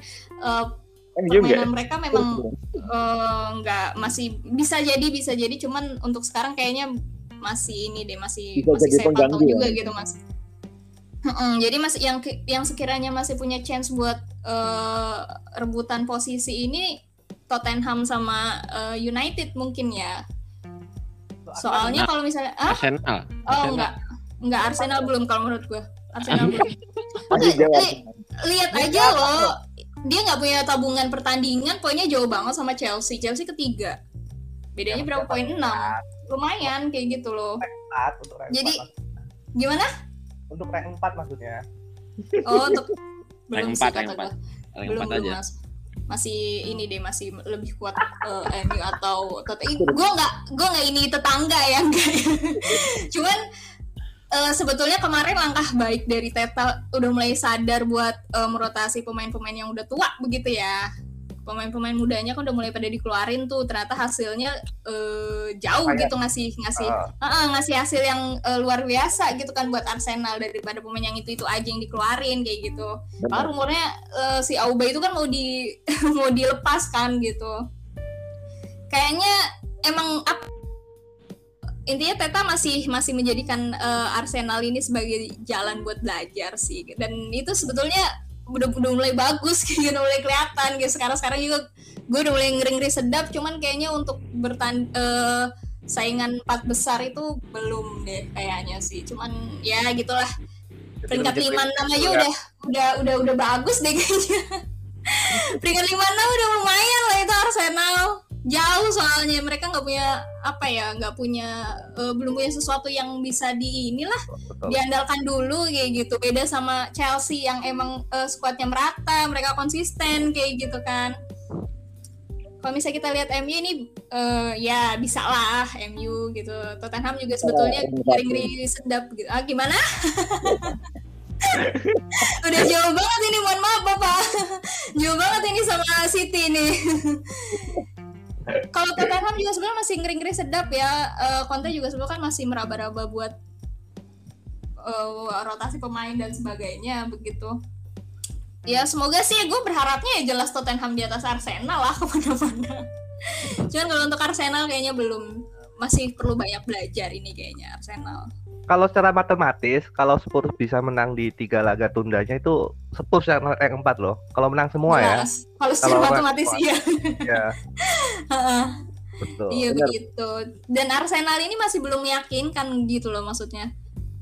juga. permainan mereka memang eh, nggak masih bisa jadi bisa jadi cuman untuk sekarang kayaknya masih ini deh masih Bisa masih saya pantau pengganggu ya. juga gitu mas Mm-mm, jadi masih yang yang sekiranya masih punya chance buat eh, rebutan posisi ini Tottenham sama eh, United mungkin ya soalnya kalau misalnya ah Arsenal. oh Arsenal. enggak enggak Arsenal belum kalau menurut gue Arsenal belum. Li- lihat aja loh. Dia nggak punya tabungan pertandingan poinnya jauh banget sama Chelsea. Chelsea ketiga. Bedanya Ya, berapa poin? 6 lumayan kayak gitu loh. Rank Jadi- empat, gimana? Untuk rank 4 maksudnya. oh untuk belum Rank sih empat, kata rank gue Paling belum empat belum aja. mas. Masih ini deh masih lebih kuat eh, MU atau Tottenham. Gue nggak gue nggak ini tetangga ya enggak cuman eh, sebetulnya kemarin langkah baik dari Teta udah mulai sadar buat eh, merotasi pemain-pemain yang udah tua begitu ya. Pemain-pemain mudanya kan udah mulai pada dikeluarin tuh ternyata hasilnya eh, jauh Kayak- gitu ngasih ngasih Ah, Heeh, ngasih hasil yang eh, luar biasa gitu kan buat Arsenal daripada pemain yang itu itu aja yang dikeluarin kayak gitu. Kalau rumornya eh, si Auba itu kan mau di mau dilepaskan gitu. Kayaknya emang ap- intinya Teta masih masih menjadikan eh, Arsenal ini sebagai jalan buat belajar sih. Dan itu sebetulnya udah udah mulai bagus gitu, udah mulai kelihatan gitu. Sekarang sekarang juga gue udah mulai ngeri-ngeri sedap. Cuman kayaknya untuk bertan eh, saingan empat besar itu belum deh kayaknya sih. Cuman ya gitulah peringkat lima enam aja udah udah udah udah bagus deh kayaknya peringkat lima enam udah lumayan lah itu Arsenal jauh soalnya mereka nggak punya apa ya nggak punya eh, belum punya sesuatu yang bisa di inilah betul. diandalkan dulu kayak gitu. Beda sama Chelsea yang emang eh, skuadnya merata mereka konsisten kayak gitu kan. Kalau misalnya kita lihat MU ini eh, ya bisa lah MU gitu. Tottenham juga sebetulnya Oh, ngeri-ngeri sedap gitu. Ah gimana? Udah jauh banget ini mohon maaf bapak. Jauh banget ini sama City nih kalau Tottenham juga sebenarnya masih ngeri-ngeri sedap ya. Conte juga sebenarnya kan masih meraba-raba buat eh, rotasi pemain dan sebagainya begitu. Ya semoga sih gue berharapnya ya jelas Tottenham di atas Arsenal lah ke mana-mana. Cuman kalau untuk Arsenal kayaknya belum masih perlu banyak belajar ini kayaknya Arsenal Kalau secara matematis, kalau Spurs bisa menang di tiga laga tundanya itu Spurs yang rank 4 loh. Kalau menang semua ya. Jelas. kalau secara Kalau matematis iya Ya, Heeh, betul. iya benar. begitu dan Arsenal ini masih belum meyakinkan gitu loh maksudnya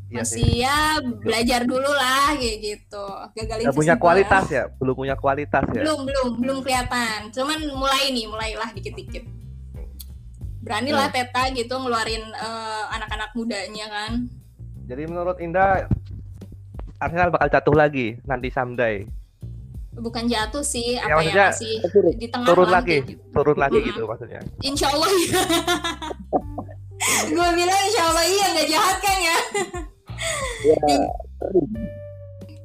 Iya sih. masih ya belajar dulu lah kayak gitu gagalin Nggak punya kualitas ya, belum punya kualitas ya. belum belum belum kelihatan cuman mulai nih mulailah dikit-dikit beranilah Teta gitu ngeluarin eh, anak-anak mudanya kan Jadi menurut Indah Arsenal bakal jatuh lagi nanti someday. bukan jatuh sih Ya, apa ya, masih di tengah Turun lagi, gitu. turun lagi Mm-mm. gitu maksudnya. Insya Allah iya. gue bilang insya Allah iya nggak jahat kan ya Ya,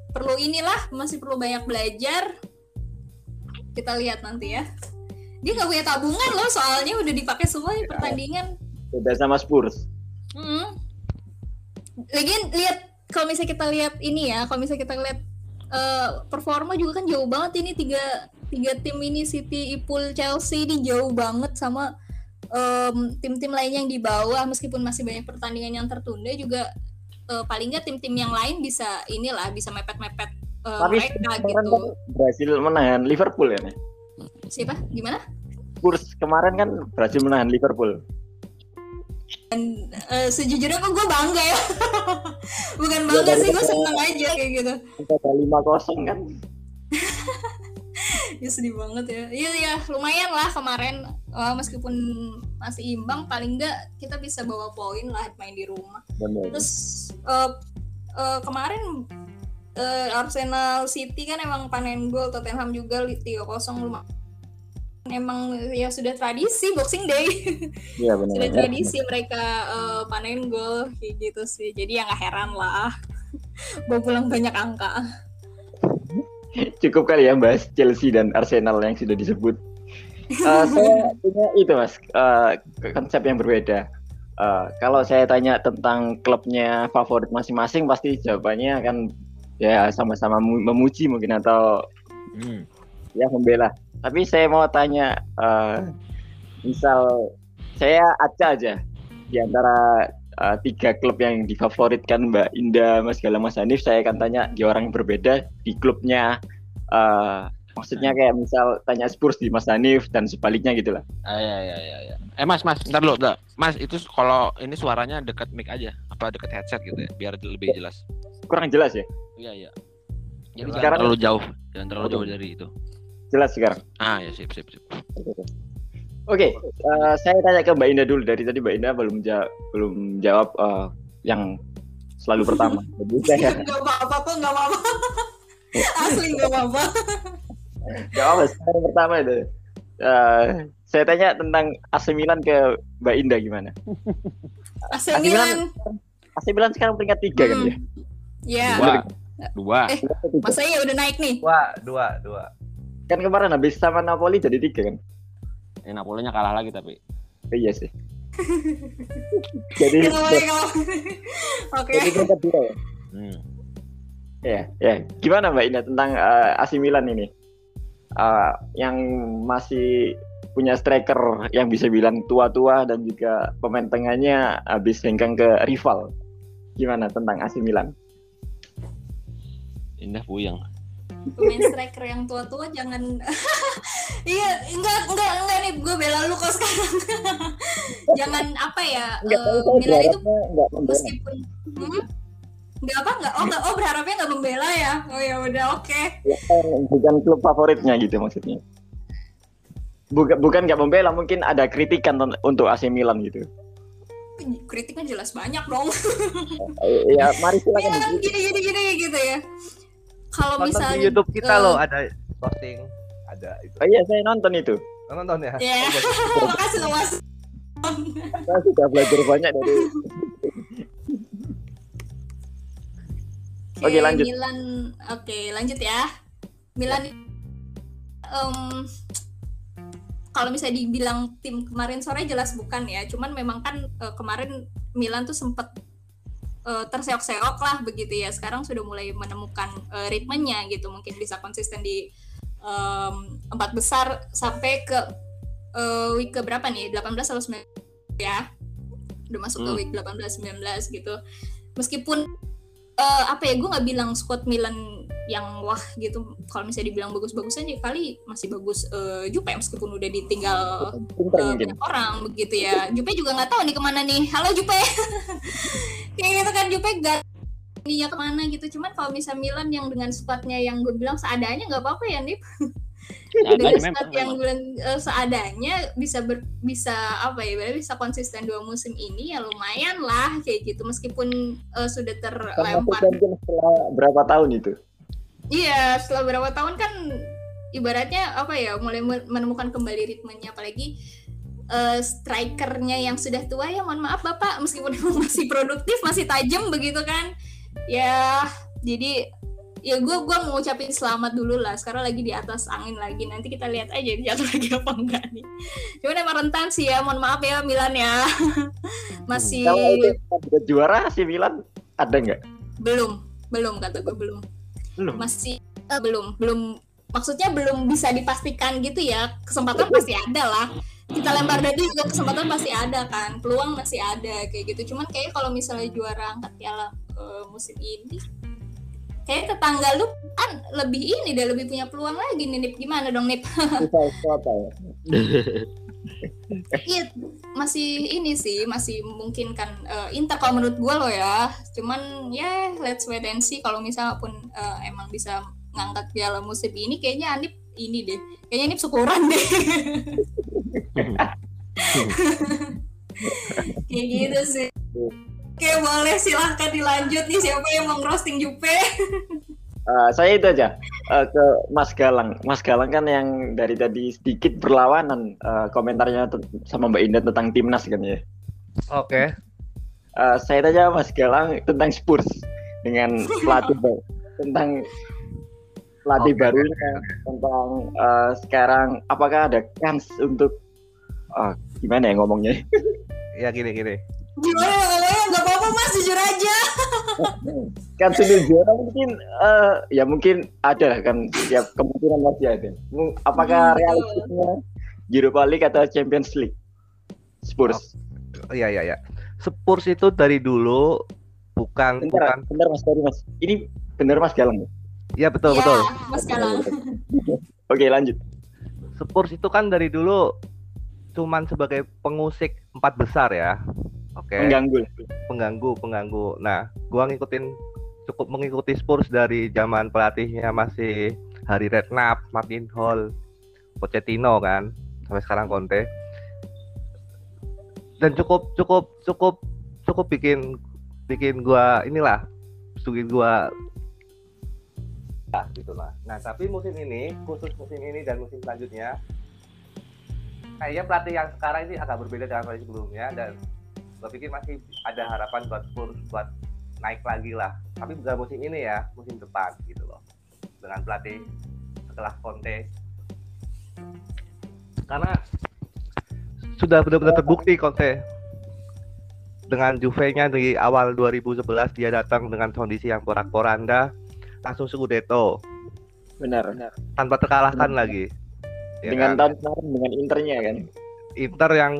perlu inilah masih perlu banyak belajar kita lihat nanti ya dia nggak punya tabungan loh soalnya udah dipakai semua di pertandingan beda sama Spurs. Hmm. Lagian lihat kalau misalnya kita lihat ini ya, kalau misalnya kita lihat eh, performa juga kan jauh banget ini tiga tiga tim ini City, Ipul, Chelsea ini jauh banget sama tim-tim lainnya yang di bawah meskipun masih banyak pertandingan yang tertunda juga eh, paling nggak tim-tim yang lain bisa inilah bisa mepet-mepet Tapi mereka gitu. kan berhasil menahan Liverpool ya. nih. Siapa? Gimana? Spurs kemarin kan berhasil menahan Liverpool. Eh, sejujurnya kok gue bangga ya. Bukan bangga sih, gue seneng aja kayak gitu. Kita lima kosong kan. ya sedih banget ya iya ya lumayan lah kemarin Eh, meskipun masih imbang paling enggak kita bisa bawa poin lah main di rumah Benar. terus eh, eh, kemarin eh, Arsenal City kan emang panen gol Tottenham juga 3-0 lumayan emang ya sudah tradisi Boxing Day Iya benar. sudah tradisi mereka eh, panen gol kayak gitu sih jadi ya nggak heran lah bawa pulang banyak angka Cukup kali ya bahas Chelsea dan Arsenal yang sudah disebut. Eh, saya punya itu mas eh, konsep yang berbeda. Eh, kalau saya tanya tentang klubnya favorit masing-masing, pasti jawabannya akan ya sama-sama mu- memuji mungkin atau Hmm. ya membela. Tapi saya mau tanya, eh, misal saya acak aja di antara eh, tiga klub yang difavoritkan Mbak Indah, Mas Galang, Mas Hanif, saya akan tanya di orang yang berbeda di klubnya. eh, maksudnya kayak misal tanya Spurs di Mas Hanif dan sebaliknya gitu lah. Ah, ya, ya, ya, ya. Eh mas, mas, ntar dulu, ntar. Mas itu kalau ini suaranya dekat mic aja, apa dekat headset gitu ya, biar lebih jelas. Kurang jelas ya? Iya, iya. Jadi jangan Sekarang- terlalu jauh, jangan terlalu jauh dari itu. Jelas sekarang. Ah, ya sip, sip, sip. Oke, eh, saya tanya ke Mbak Indah dulu. Dari tadi Mbak Indah belum jawab, belum jawab eh, yang selalu pertama. Jadi saya nggak apa-apa kok nggak apa-apa asli nggak apa-apa jawab yang pertama itu. Eh, saya tanya tentang AC Milan ke Mbak Indah gimana? AC AC Milan AC Milan sekarang peringkat tiga kan Hmm. ya? ya Dua, dua. Eh. masa ya udah naik nih Dua, dua, dua. Kan kemarin habis sama Napoli jadi tiga kan? Eh, Napolinya kalah lagi tapi. Oh, iya sih. jadi oke jadi peringkat dua ya? Hmm. Ya, ya. Gimana Mbak Indah tentang eh, AC Milan ini? Eh, yang masih punya striker yang bisa bilang tua-tua dan juga pemain tengahnya habis hengkang ke rival. Gimana tentang AC Milan? Indah puyeng. Pemain striker yang tua-tua jangan iya enggak enggak enggak nih gue bela lu kok sekarang jangan apa ya Enggak, saya Milan itu enggak meskipun hmm? Enggak apa enggak oh enggak oh berharapnya enggak membela ya oh ya udah oke Ya, bukan klub favoritnya gitu maksudnya. Bukan bukan nggak membela, mungkin ada kritikan untuk AC Milan gitu. kritiknya jelas banyak dong Ya, mari ya silakan. gini gini gini gitu ya kalau misalnya di YouTube kita eh, loh ada posting, ada itu. Oh iya, saya nonton itu. Nonton ya. ya makasih loh mas Saya sudah belajar banyak dari Oke, lanjut. Milan, oke lanjut ya. Milan, em, kalau misalnya dibilang tim kemarin sore jelas bukan ya. Cuman memang kan eh, kemarin Milan tuh sempet eh, terseok-seok lah begitu ya. Sekarang sudah mulai menemukan eh, ritmenya gitu. Mungkin bisa konsisten di em, empat besar sampai ke eh, week ke berapa nih? 18 atau 19 ya? Udah masuk ke Hmm. week 18-19 gitu. Meskipun eh, apa ya gue nggak bilang squad Milan yang wah gitu. Kalau misalnya dibilang bagus-bagus aja kali masih bagus eh, Jupe meskipun udah ditinggal banyak orang begitu ya. Jupe juga nggak tahu nih ke mana nih. Halo Jupe. Kayak gitu kan Jupe gak ininya ke mana gitu. Cuman kalau misalnya Milan yang dengan squadnya yang gue bilang seadanya nggak apa-apa ya Nip dengan squad memang, yang memang. bulan eh, seadanya bisa ber, bisa apa ya berarti bisa konsisten dua musim ini ya lumayan lah kayak gitu meskipun eh, sudah terlempar champion setelah berapa tahun itu? Iya, setelah beberapa tahun kan ibaratnya apa ya, mulai men- menemukan kembali ritmenya apalagi eh, strikernya yang sudah tua ya mohon maaf Bapak meskipun masih produktif, masih tajam begitu kan. Ya, jadi ya gue gua mau ngucapin selamat dulu lah. Sekarang lagi di atas angin lagi. Nanti kita lihat aja jatuh lagi apa enggak nih. Cuman emang rentan sih ya, mohon maaf ya Milan ya. masih Kalau juara si Milan ada nggak? belum, belum kata gue belum. Belum. masih eh, belum belum maksudnya belum bisa dipastikan gitu ya kesempatan pasti ada lah kita lempar dadu juga kesempatan pasti ada kan peluang masih ada kayak gitu cuman kayak kalau misalnya juara angkat piala eh, musim ini kayak tetangga lu kan lebih ini deh lebih punya peluang lagi nih Nip. Gimana dong Nip? Ya. Iya masih ini sih masih mungkin kan eh, Inter kalau menurut gue loh ya. Cuman ya let's wait and see. Kalau misalnya pun eh, emang bisa ngangkat piala musim ini kayaknya Anip ini deh. Kayaknya Anip syukuran deh. Kayak gitu sih Oke boleh silahkan dilanjut nih siapa yang mau roasting Jupe Eh, saya itu aja eh, ke Mas Galang. Mas Galang kan yang dari tadi sedikit berlawanan eh, komentarnya sama Mbak Indah tentang timnas kan ya. Oke. Eh, saya tanya Mas Galang tentang Spurs dengan pelatih baru, tentang pelatih Oke, barunya tentang eh, sekarang apakah ada kans untuk ah, gimana ya ngomongnya? Ya gini gini. Gimana ngomongnya nggak apa-apa mas jujur aja kan sudah juara mungkin eh, ya mungkin ada lah kan setiap kemungkinan masih ada. Apakah Hmm, realistisnya Europa League atau Champions League? Spurs. Iya iya iya. Spurs itu dari dulu bukan Bentar, bukan. bentar Mas sorry Mas. Ini benar Mas Galang. ya? Iya betul ya betul. mas Galang Oke lanjut. Spurs itu kan dari dulu cuman sebagai pengusik empat besar ya. Oke. Mengganggu. pengganggu pengganggu nah gua ngikutin cukup mengikuti Spurs dari zaman pelatihnya masih Harry Redknapp, Martin Hall, Pochettino kan sampai sekarang Conte dan cukup cukup cukup cukup bikin bikin gua inilah bikin gua ya, gitu lah. Nah tapi musim ini khusus musim ini dan musim selanjutnya kayaknya pelatih yang sekarang ini agak berbeda dengan pelatih sebelumnya dan gue pikir masih ada harapan buat Spurs buat naik lagi lah tapi bukan musim ini ya musim depan gitu loh dengan pelatih setelah Conte karena sudah benar-benar terbukti Conte dengan Juve-nya di awal 2011 dia datang dengan kondisi yang porak-poranda langsung Scudetto Benar. benar. tanpa terkalahkan Benar. lagi Ya dengan kan? tahun kemarin dengan Internya kan. Inter yang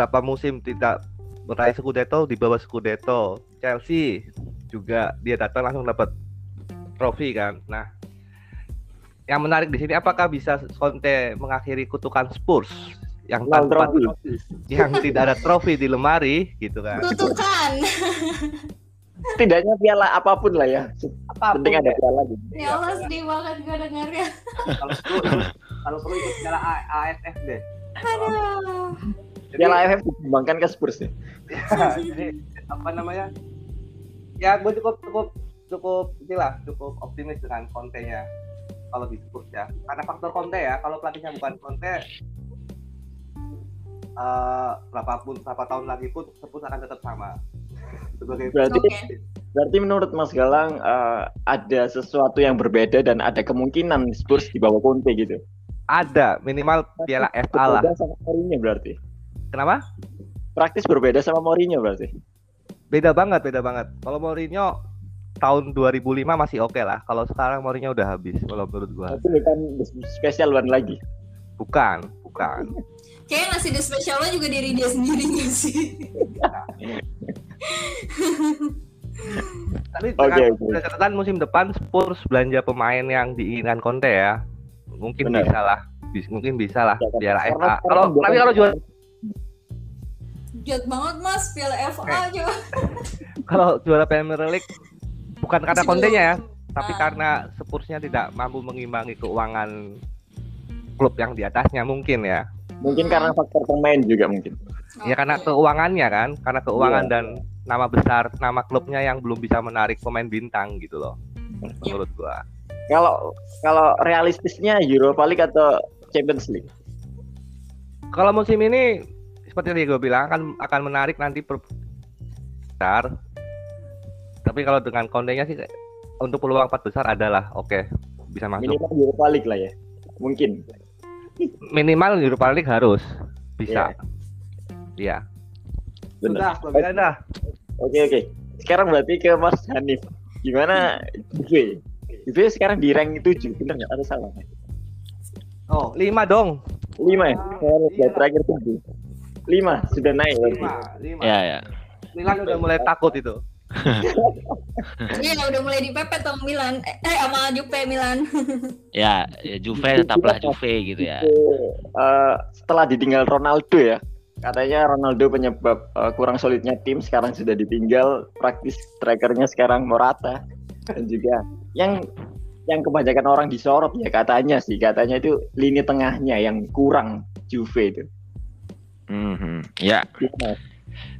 berapa musim tidak meraih Scudetto di bawah Scudetto. Chelsea juga dia datang langsung dapat trofi kan. Nah, yang menarik di sini apakah bisa Conte mengakhiri kutukan Spurs yang tanpa trofi. yang tidak ada trofi di lemari gitu kan. kutukan Setidaknya piala apa pun lah ya. Apa pun Penting ada ya. piala gitu. ya Allah sedih banget gue dengarnya Kalau perlu kalau perlu ikut piala A- AFF deh. aduh Jadi, Piala AFF dikembangkan ke Spurs ya. jadi apa namanya? Ya, gue cukup cukup cukup inilah cukup optimis dengan Conte-nya kalau di Spurs ya. Karena faktor Conte ya. Kalau pelatihnya bukan Conte, eh berapapun berapa tahun lagi pun Spurs akan tetap sama. Sebagai Berarti Oke. berarti menurut Mas Galang eh, ada sesuatu yang berbeda dan ada kemungkinan Spurs di bawah Conte gitu. ada minimal piala FA lah. Sama berarti. Kenapa? Praktis berbeda sama Mourinho berarti. Beda banget, beda banget. Kalau Mourinho tahun 2005 masih oke lah. Kalau sekarang Mourinho udah habis kalau menurut gua. Tapi bukan spesial one lagi. Bukan, bukan. Kayaknya ngasih the spesialnya juga diri dia sendiri sih? Tapi Oke, dengan oke. dengan catatan musim depan Spurs belanja pemain yang diinginkan Conte ya. Mungkin bisa lah. Bis- mungkin bisa lah Ya, kan. Karena FA. Kalau tapi kan- kalau juara Jahat banget mas, piala FA coba. kalau juara Premier League bukan karena Masih Conte-nya ya, belum. tapi Ah. karena Spursnya tidak mampu mengimbangi keuangan klub yang di atasnya mungkin ya. Mungkin karena faktor pemain juga mungkin. Ya karena keuangannya kan, karena keuangan Iya. dan nama besar, nama klubnya yang belum bisa menarik pemain bintang gitu loh. Menurut gua. Kalau kalau realistisnya Europa League atau Champions League? Kalau musim ini seperti yang gue bilang akan akan menarik nanti per besar. Tapi kalau dengan kondenya sih untuk peluang empat besar adalah oke bisa masuk. Minimal Europa League lah ya. Mungkin. Minimal Europa League harus bisa. Iya. Benar. Sudah, lebih dah. Oke oke. Sekarang berarti ke Mas Hanif. Gimana Juve? Juve sekarang di rank 7, bener nggak? Ada salah? Oh, lima dong. 5 ya? Lihat Iya. terakhir 7. 5 sudah naik. Lima, lima. Ya ya. Milan udah mulai takut itu. Iya udah mulai dipepet sama Milan. Eh, sama Juve Milan. Ya, ya Juve tetaplah Juve gitu ya. Eh, setelah ditinggal Ronaldo ya, katanya Ronaldo penyebab eh, kurang solidnya tim sekarang sudah ditinggal praktis strikernya sekarang Morata dan juga yang yang kebanyakan orang disorot ya katanya sih katanya itu lini tengahnya yang kurang Juve itu. Mhm. Ya,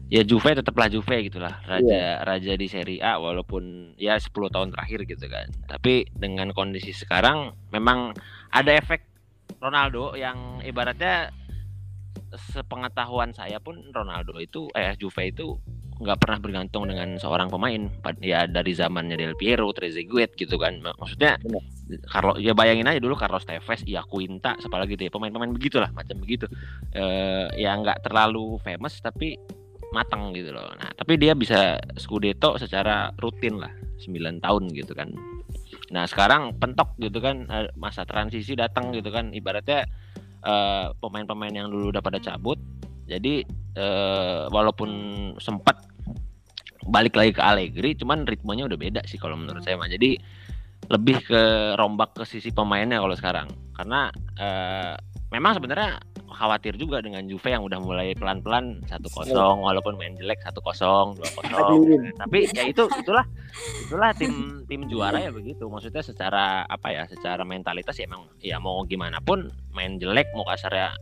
ya Juve tetaplah Juve gitulah raja Iya. raja di Serie A walaupun ya 10 tahun terakhir gitu kan tapi dengan kondisi sekarang memang ada efek Ronaldo yang ibaratnya sepengetahuan saya pun Ronaldo itu eh Juve itu nggak pernah bergantung dengan seorang pemain ya dari zamannya Del Piero, Trezeguet gitu kan Mak- maksudnya kalau ya bayangin aja dulu Carlos Tevez, ya Quinta, siapa lagi tuh ya pemain-pemain begitulah macam begitu eh ya nggak terlalu famous tapi matang gitu loh. Nah, tapi dia bisa Scudetto secara rutin lah 9 tahun gitu kan. Nah, sekarang pentok gitu kan eh, masa transisi datang gitu kan ibaratnya eh, pemain-pemain yang dulu udah pada cabut. Jadi eh, walaupun sempat balik lagi ke Allegri, cuman ritmenya udah beda sih kalau menurut saya mah. Jadi lebih ke rombak ke sisi pemainnya kalau sekarang. Karena eh, memang sebenarnya khawatir juga dengan Juve yang udah mulai pelan-pelan 1-0 walaupun main jelek 1-0, 2-0. Tapi ya itu itulah itulah tim tim juara ya begitu. Maksudnya secara apa ya? Secara mentalitas ya emang ya mau gimana pun main jelek mau kasarnya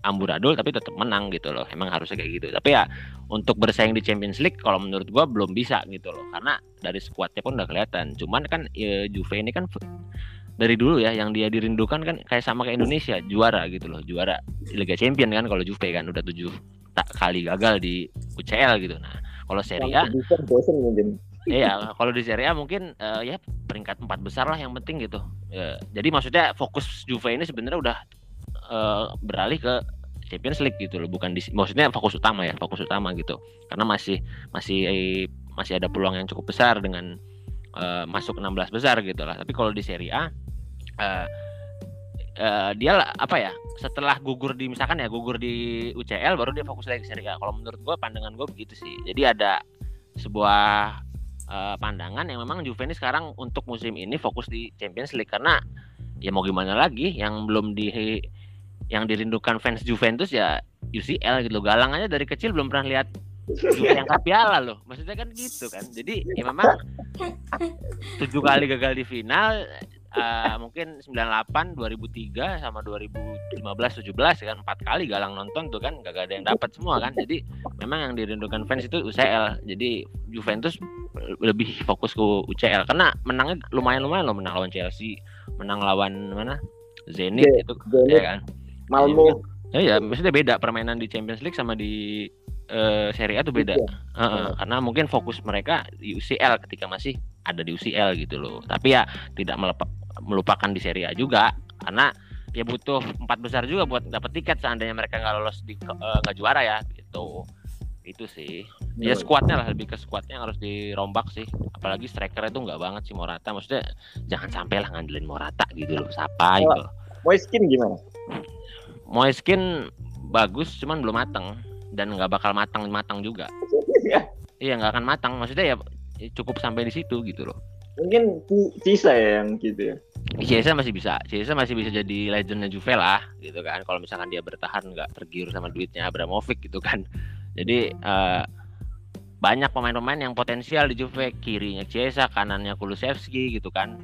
amburadul tapi tetap menang gitu loh. Emang harusnya kayak gitu. Tapi ya untuk bersaing di Champions League kalau menurut gua belum bisa gitu loh. Karena dari skuadnya pun udah kelihatan. Cuman kan ya, Juve ini kan dari dulu ya yang dia dirindukan kan kayak sama kayak Indonesia juara gitu loh juara Liga Champion kan kalau Juve kan udah tujuh tak kali gagal di UCL gitu nah kalau Serie A. Iya, kalau di Serie A mungkin eh, ya peringkat empat besar lah yang penting gitu. Ya, jadi maksudnya fokus Juve ini sebenarnya udah eh, beralih ke Champions League gitu loh, bukan di maksudnya fokus utama ya, fokus utama gitu. Karena masih masih masih ada peluang yang cukup besar dengan eh, masuk 16 besar gitu lah. Tapi kalau di Serie A eh, eh, dia lah, apa ya? Setelah gugur di misalkan ya gugur di UCL baru dia fokus lagi ke Serie A. Kalau menurut gua pandangan gua begitu sih. Jadi ada sebuah eh, pandangan yang memang Juve sekarang untuk musim ini fokus di Champions League karena ya mau gimana lagi yang belum di yang dirindukan fans Juventus ya UCL gitu loh. Galang aja dari kecil belum pernah lihat Juve yang piala loh. Maksudnya kan gitu kan. Jadi ya memang tujuh kali gagal di final eh, mungkin 98 2003 sama 2015 17 kan. Empat kali galang nonton tuh kan gak ada yang dapat semua kan. Jadi memang yang dirindukan fans itu UCL jadi Juventus lebih fokus ke UCL karena menangnya lumayan lumayan loh. Menang lawan Chelsea menang lawan mana? Zenit Zenit, itu Zenit. ya kan Malmo. ya, ya maksudnya beda permainan di Champions League sama di eh, Serie A tuh beda. Iya. Heeh, karena mungkin fokus mereka di UCL ketika masih ada di UCL gitu loh. Tapi ya tidak melepa- melupakan di Serie A juga karena ya butuh empat besar juga buat dapat tiket seandainya mereka nggak lolos di eh, nggak juara ya gitu. Itu sih. Ya skuadnya lah lebih ke skuadnya yang harus dirombak sih. Apalagi striker itu nggak banget sih Morata. Maksudnya jangan sampai lah ngandelin Morata gitu loh siapa gitu Moiskin gimana? Moiskin bagus cuman belum matang dan nggak bakal matang matang juga. Iya. Nggak akan matang maksudnya ya cukup sampai di situ gitu loh. Mungkin sisa ya yang gitu ya. Chiesa masih bisa, Chiesa masih bisa jadi legendnya Juve lah, gitu kan. Kalau misalkan dia bertahan nggak tergiur sama duitnya Abramovich gitu kan. Jadi eh, banyak pemain-pemain yang potensial di Juve. Kirinya Chiesa kanannya Kulusevski gitu kan.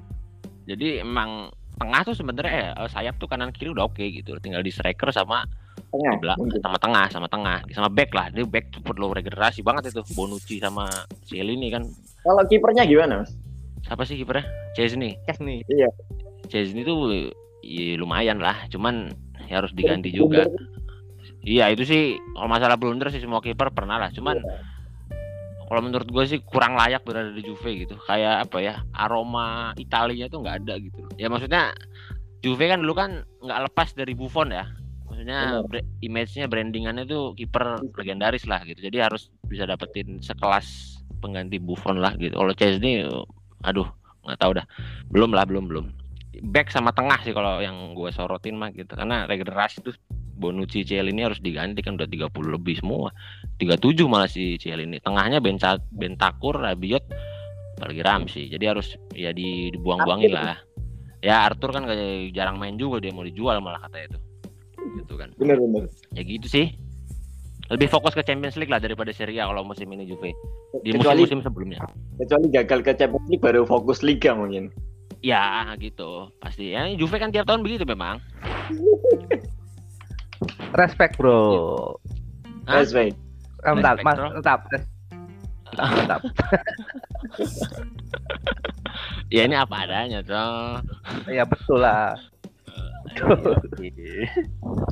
Jadi emang tengah tuh sebenarnya eh, sayap tuh kanan kiri udah oke gitu. Tinggal di striker sama Tengah. di belakang sama tengah sama tengah. Sama back lah dia back tuh perlu regenerasi banget itu. Bonucci sama Cielini kan. Kalau kipernya gimana, Mas? siapa sih kipernya? Chesney. Kes nih. Chesney tuh ya, lumayan lah. Cuman ya harus diganti juga. iya itu sih kalau masalah blunder sih semua kiper pernah lah. Cuman kalau menurut gue sih kurang layak berada di Juve gitu. Kayak apa ya aroma Italia tuh nggak ada gitu ya maksudnya Juve kan dulu kan nggak lepas dari Buffon ya. Maksudnya image-nya brandingannya tuh kiper legendaris lah gitu. Jadi harus bisa dapetin sekelas pengganti Buffon lah gitu. Kalau Chesney aduh nggak tahu dah. Belum lah belum belum. Back sama tengah sih kalau yang gue sorotin mah gitu. Karena regenerasi tuh Bonucci Cielini harus diganti kan udah 30 lebih semua. 37 malah si Cielini tengahnya Benca, Bentakur Rabiot apalagi Ramsey. Jadi harus ya di, dibuang-buangin lah. Ya Arthur kan kayak jarang main juga dia mau dijual malah katanya itu gitu kan. Bener-bener. ya gitu sih. Lebih fokus ke Champions League lah daripada Serie A kalau musim ini Juve. Di musim-musim sebelumnya. Kecuali gagal ke Champions League baru fokus liga mungkin. ya gitu. Pasti. Ya Juve kan tiap tahun begitu memang Respect bro. Hah? That's right. Eh, Bentar, Respect, mas, tetap. Tetap, tetap. ya ini apa adanya toh Ya betul lah.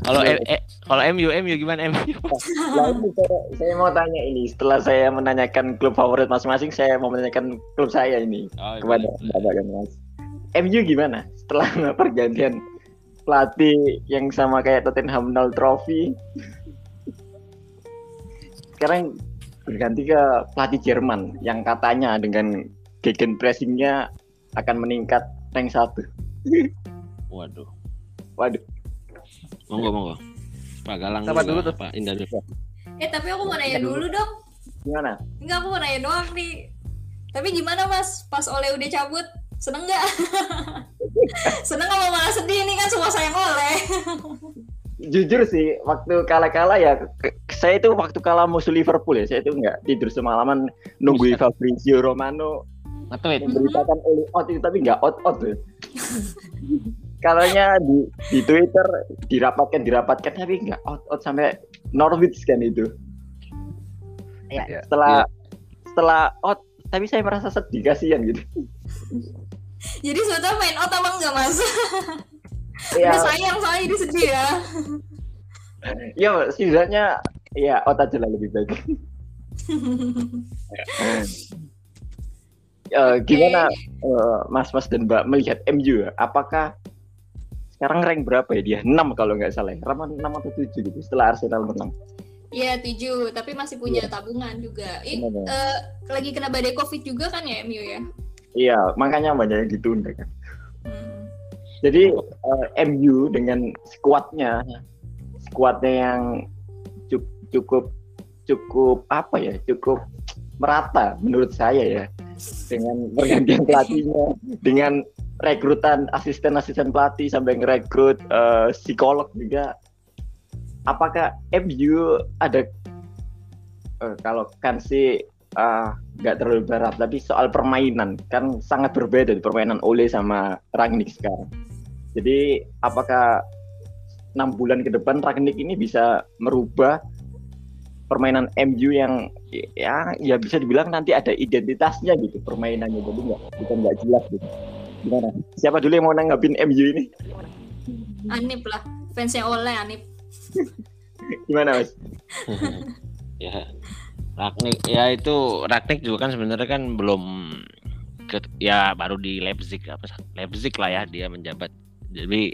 kalau eh, kalau MU MU gimana MU Nah, saya, saya mau tanya ini setelah saya menanyakan klub favorit masing-masing, saya mau menanyakan klub saya ini oh, kepada Bapak dan Mas. MU gimana setelah pergantian pelatih yang sama kayak Tottenham nol Trophy? Sekarang berganti ke pelatih Jerman yang katanya dengan gegen pressingnya akan meningkat rank satu. waduh Waduh, monggo monggo Pak Galang Siapa dulu tuh? Pak Indah dulu Eh tapi aku mau nanya dulu dong. gimana? Enggak aku mau nanya doang nih. Tapi gimana mas? Pas Oleh udah cabut, seneng nggak? seneng apa malah sedih nih kan semua sayang Oleh. jujur sih waktu kalah-kalah ya saya itu waktu kalah musuh Liverpool ya saya itu nggak tidur semalaman nungguin Fabrizio Romano nge-tweet memberitakan oleh out itu tapi nggak out out kalanya di di Twitter dirapatkan dirapatkan tapi nggak out out sampai Norwich kan itu. Ya, Ya. setelah setelah out tapi saya merasa sedih kasihan gitu Jadi sebetulnya main out apa enggak mas? ya Udah sayang soalnya jadi sedih ya. ya setidaknya ya out aja lah lebih baik Eh, gimana eh, Mas Mas dan Mbak melihat MU? Apakah sekarang rank berapa ya dia? 6 kalau nggak salah. ya. Rank 6 atau 7 gitu setelah Arsenal menang. Iya tujuh, tapi masih punya tabungan juga. Ih, eh, lagi kena badai covid juga kan ya MU ya? Iya, makanya banyak yang ditunda kan. Hmm. Jadi eh, MU dengan skuadnya skuadnya yang cu- cukup cukup apa ya? Cukup merata menurut saya ya. Dengan pergantian pelatihnya, dengan rekrutan asisten-asisten pelatih sampai ngerekrut eh, psikolog juga. Apakah MU ada eh, kalau kan sih ah, nggak terlalu berat, tapi soal permainan kan sangat berbeda di permainan Ole sama Rangnick sekarang. Jadi apakah enam bulan ke depan Rangnick ini bisa merubah permainan MU yang ya ya bisa dibilang nanti ada identitasnya gitu permainannya jadi nggak bukan nggak jelas gitu. Gimana? Siapa dulu yang mau nanggapin MU ini? Anip lah, fansnya Oleh Anip. Gimana mas? ya Ragnik ya itu Ragnik juga kan sebenarnya kan belum ke, ya baru di Leipzig apa Leipzig lah ya dia menjabat jadi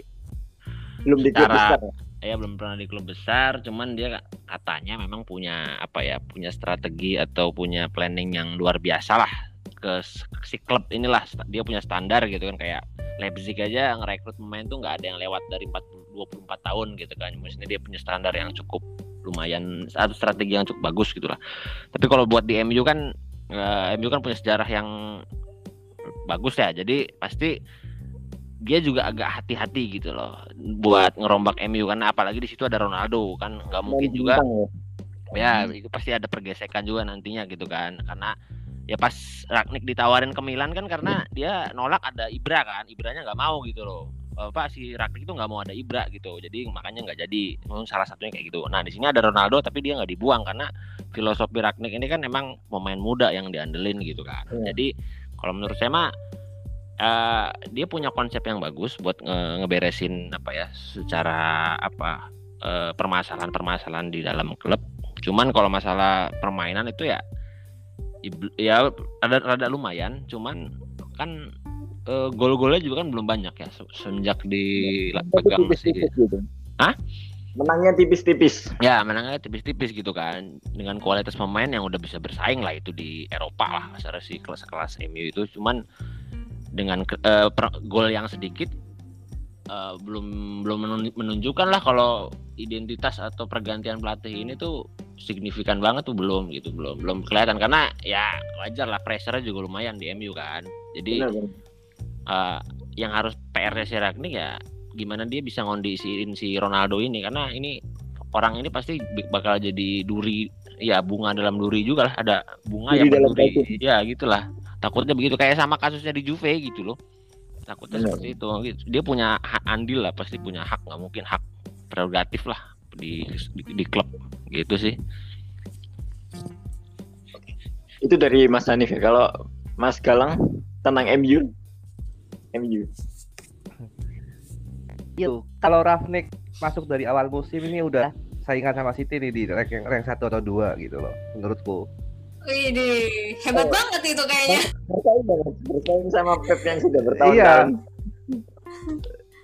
Belum di klub besar. ya? ya belum pernah di klub besar cuman dia katanya memang punya apa ya punya strategi atau punya planning yang luar biasa lah ke si klub inilah dia punya standar gitu kan kayak Leipzig aja ngerekrut pemain tuh nggak ada yang lewat dari 40, 24 tahun gitu kan maksudnya dia punya standar yang cukup lumayan satu strategi yang cukup bagus gitu lah. Tapi kalau buat di MU kan eh, MU kan punya sejarah yang bagus ya. Jadi pasti dia juga agak hati-hati gitu loh buat ngerombak MU karena apalagi di situ ada Ronaldo kan nggak mungkin juga ya. ya itu pasti ada pergesekan juga nantinya gitu kan. Karena ya pas Ragnik ditawarin ke Milan kan karena dia nolak ada Ibra kan. Ibranya nggak mau gitu loh apa si Ragnik itu nggak mau ada Ibra gitu jadi makanya nggak jadi. Salah satunya kayak gitu. Nah di sini ada Ronaldo tapi dia nggak dibuang karena filosofi Ragnik ini kan emang pemain muda yang diandelin gitu kan. Iya. jadi kalau menurut saya mah eh, dia punya konsep yang bagus buat nge- ngeberesin apa ya secara apa eh, permasalahan-permasalahan di dalam klub. Cuman kalau masalah permainan itu ya ya rada rada lumayan. Cuman kan eh, gol-golnya juga kan belum banyak ya se- semenjak dipegang si Tipis-tipis gitu. Hah? Menangnya tipis-tipis. ya menangnya tipis-tipis gitu kan dengan kualitas pemain yang udah bisa bersaing lah itu di Eropa lah secara si kelas-kelas MU itu cuman dengan per- gol yang sedikit eh, belum belum menun- menunjukkan lah kalau identitas atau pergantian pelatih ini tuh signifikan banget tuh belum gitu belum belum kelihatan karena ya wajar lah pressure juga lumayan di MU kan jadi Benar, benar. Eh, yang harus PR-nya si Ragnik ya gimana dia bisa ngondisiin si Ronaldo ini karena ini orang ini pasti bakal jadi duri ya bunga dalam duri juga lah ada bunga Duri yang dalam berduri batu. ya gitulah takutnya begitu kayak sama kasusnya di Juve gitu loh takutnya Benar. seperti itu dia punya hak andil lah pasti punya hak nggak mungkin hak prerogatif lah di, di di klub gitu sih Itu dari Mas Hanif ya. Kalau Mas Galang tentang MU. MU. Itu kalau Rafnik masuk dari awal musim ini udah saingan sama City nih di rank rank satu atau dua gitu loh menurutku. Wih, hebat Oh. banget itu kayaknya. Bersaing banget. Bersaing sama Pep yang sudah Iya. bertahun-tahun.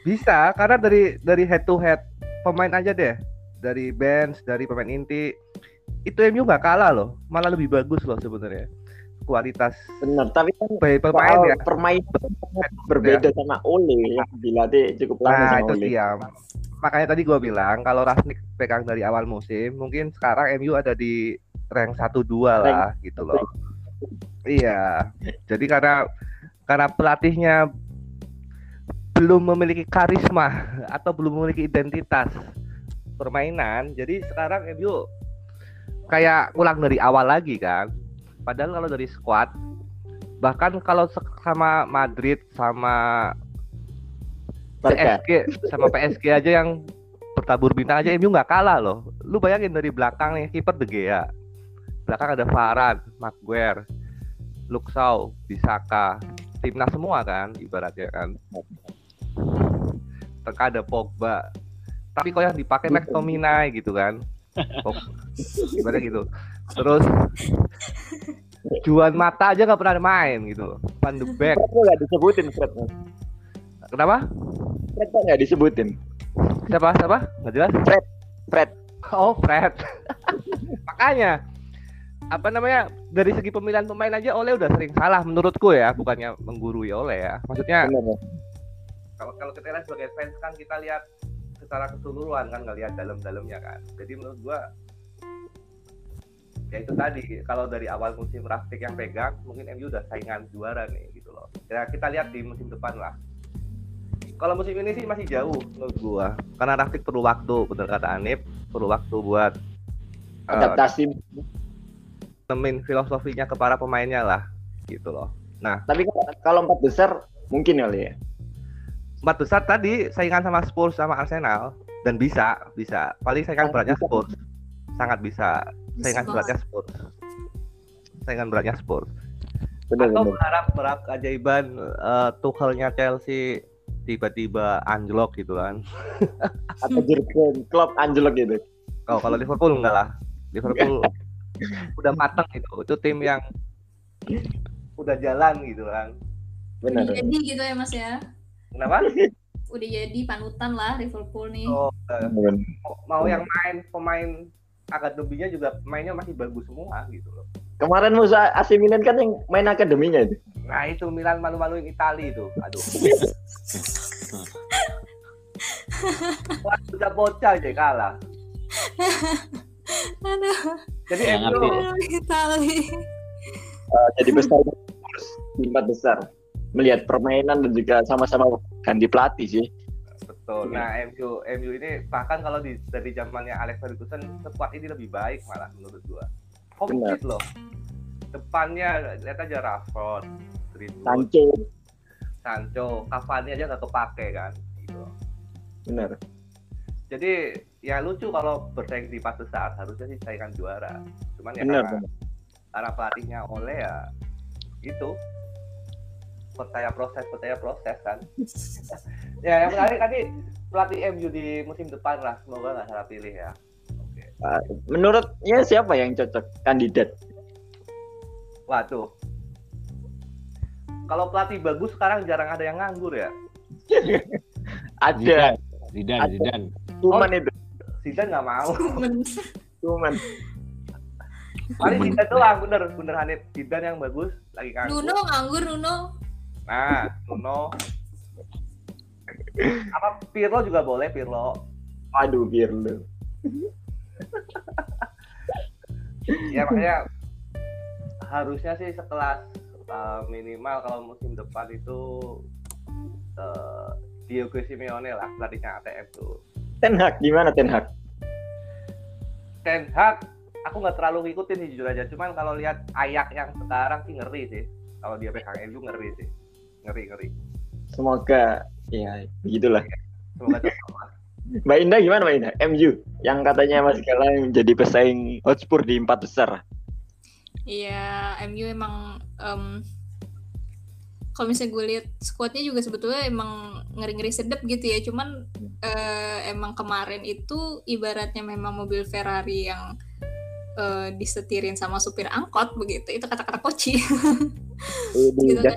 Bisa karena dari dari head to head pemain aja deh dari bench dari pemain inti itu MU nggak kalah loh malah lebih bagus loh sebenarnya kualitas Benar, tapi kan pemain ya? permainan berbeda sama Ole. Yang dilatih cukup lama nah sama itu Ole. dia. Makanya tadi gua bilang kalau Rashnick pegang dari awal musim mungkin sekarang MU ada di rank 1 2 lah gitu loh. Iya. Jadi karena karena pelatihnya belum memiliki karisma atau belum memiliki identitas permainan jadi sekarang MU kayak ulang dari awal lagi kan padahal kalau dari squad bahkan kalau sama Madrid sama Barca. PSG sama PSG aja yang bertabur bintang aja MU nggak kalah loh. Lu bayangin dari belakang nih kiper De Gea. Belakang ada Varane, Maguire, Luxau, Bisaka, timnas semua kan ibaratnya kan. Tengah ada Pogba. Tapi kok yang dipakai McTominay gitu kan. Pog- Gimana gitu. Terus Juan Mata aja nggak pernah main gitu. Van de Beek. Fred nggak disebutin Fred? Kenapa? Fred nggak disebutin? Siapa? Siapa? Nggak jelas. Fred. Oh, Fred. Makanya apa namanya dari segi pemilihan pemain aja Oleh udah sering salah menurutku ya, bukannya menggurui Oleh ya. Maksudnya ya? kalau kalau kita lihat sebagai fans kan kita lihat secara keseluruhan kan nggak lihat dalam-dalamnya kan. Jadi menurut gua ya itu tadi kalau dari awal musim Rafik yang pegang mungkin MU udah saingan juara nih gitu loh. Ya kita lihat di musim depan lah. Kalau musim ini sih masih jauh menurut gua karena Rafik perlu waktu bener kata Anip perlu waktu buat eh, Adaptasi. nemin filosofinya ke para pemainnya lah gitu loh. Tapi kalau- empat besar mungkin kali ya. Empat besar tadi saingan sama Spurs sama Arsenal dan bisa bisa paling saingan beratnya. Spurs sangat Bisa saingan beratnya Spurs saingan beratnya Spurs Benar atau benar. berharap berharap keajaiban eh, Tuchelnya Chelsea tiba-tiba anjlok gitu kan Atau Jurgen Klopp anjlok gitu. oh kalau Liverpool enggak lah Liverpool udah matang gitu itu tim yang udah jalan gitu kan Benar. Udah jadi gitu ya mas ya. kenapa Udah jadi panutan lah Liverpool nih. oh, Benar. mau yang main pemain akademinya juga mainnya masih bagus semua gitu loh. Kemarin musuh AC Milan kan yang main akademinya itu. Nah itu Milan malu-maluin Itali itu. Aduh. Wah, udah bocah aja kalah. Aduh, Jadi Ya, MU ngerti. Itali. Eh, jadi besar empat besar. Melihat permainan dan juga sama-sama ganti pelatih sih. Tuh, nah MU MU ini bahkan kalau di dari zamannya Alex Ferguson sekuat ini lebih baik malah menurut gua. Komplit loh. Depannya lihat aja Rashford, Greenwood, Sancho Sancho, Cavani aja nggak kepake kan. Gitu. benar Jadi ya lucu kalau bersaing di empat besar harusnya sih saingan juara. Cuman ya benar karena, benar. karena pelatihnya oleh ya itu percaya proses percaya proses kan. ya yang menarik tadi pelatih MU di musim depan lah semoga nggak salah pilih ya. Oke. Ah, menurutnya siapa yang cocok kandidat Waduh. Kalau pelatih bagus sekarang jarang ada yang nganggur ya. ada Zidane, Ada. Zidane. cuman itu Zidane nggak mau. cuman Paling Zidane doang bener bener Hanif. Zidane yang bagus lagi nganggur. Nuno nganggur Nuno. Nah, Nuno. Apa Pirlo juga boleh Pirlo. aduh Pirlo Ya makanya harusnya sih sekelas uh, minimal kalau musim depan itu uh, Diego Simeone lah pelatihnya ATM tuh. Ten Hag gimana Ten Hag Ten Hag aku nggak terlalu ngikutin sih jujur aja cuman kalau lihat ayak yang sekarang sih ngeri sih kalau dia pegang MU ngeri sih ngeri ngeri semoga ya begitulah semoga cocok lah. Mbak Indah gimana Mbak Indah MU yang katanya Mas Galang menjadi pesaing Hotspur di empat besar Iya, MU emang em, kalau misalnya gue lihat squadnya juga sebetulnya emang ngeri-ngeri sedep gitu ya. Cuman eh, emang kemarin itu ibaratnya memang mobil Ferrari yang eh, disetirin sama supir angkot begitu. Itu kata-kata koci. Gitu kan.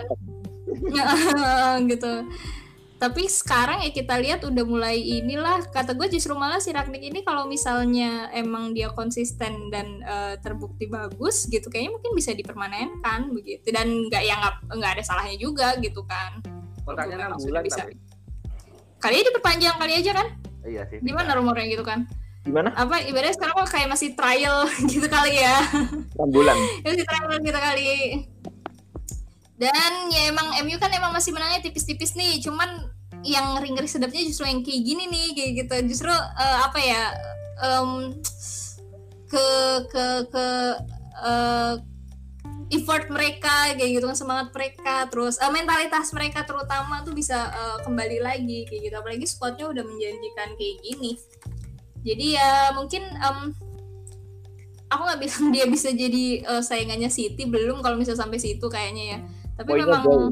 gitu. Tapi sekarang ya kita lihat udah mulai inilah kata gue justru malah si Ragnik ini kalau misalnya emang dia konsisten dan eh, terbukti bagus gitu kayaknya mungkin bisa dipermanenkan begitu dan nggak ya nggak nggak ada salahnya juga gitu kan. kontraknya enam bulan bisa. tapi Kali aja diperpanjang kali aja kan? iya sih Gimana rumornya gitu kan? gimana Apa ibaratnya sekarang kok kayak masih trial gitu kali ya? enam bulan masih trial gitu kali. Dan ya emang MU kan emang masih menangnya tipis-tipis nih, cuman yang ngeri-ngeri sedapnya justru yang kayak gini nih kayak gitu. Justru eh, apa ya? em, ke ke ke eh, effort mereka kayak gitu kan semangat mereka terus eh, mentalitas mereka terutama tuh bisa eh, kembali lagi kayak gitu apalagi squadnya udah menjanjikan kayak gini jadi ya mungkin em, aku nggak bilang dia bisa jadi eh, saingannya City belum kalau misalnya sampai situ kayaknya ya tapi poinnya memang jauh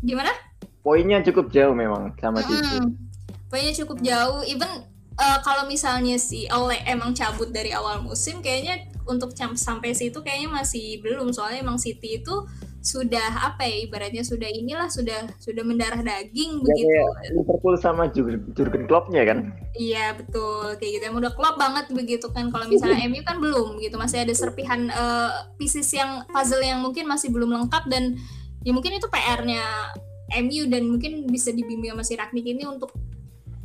gimana poinnya cukup jauh memang sama City Mm-mm. Poinnya cukup jauh. Even uh, kalau misalnya si Ole emang cabut dari awal musim, kayaknya untuk sampai situ kayaknya masih belum. Soalnya emang City itu sudah apa ya ibaratnya sudah inilah sudah sudah mendarah daging Ya, begitu. kayak Liverpool sama Jurgen, Jurgen Kloppnya kan Iya betul kayak gitu. Emang udah klop banget begitu kan. Kalau misalnya MU kan belum gitu masih ada serpihan eh, pieces yang puzzle yang mungkin masih belum lengkap dan ya mungkin itu PR-nya MU dan mungkin bisa dibimbing sama si Ragnik ini untuk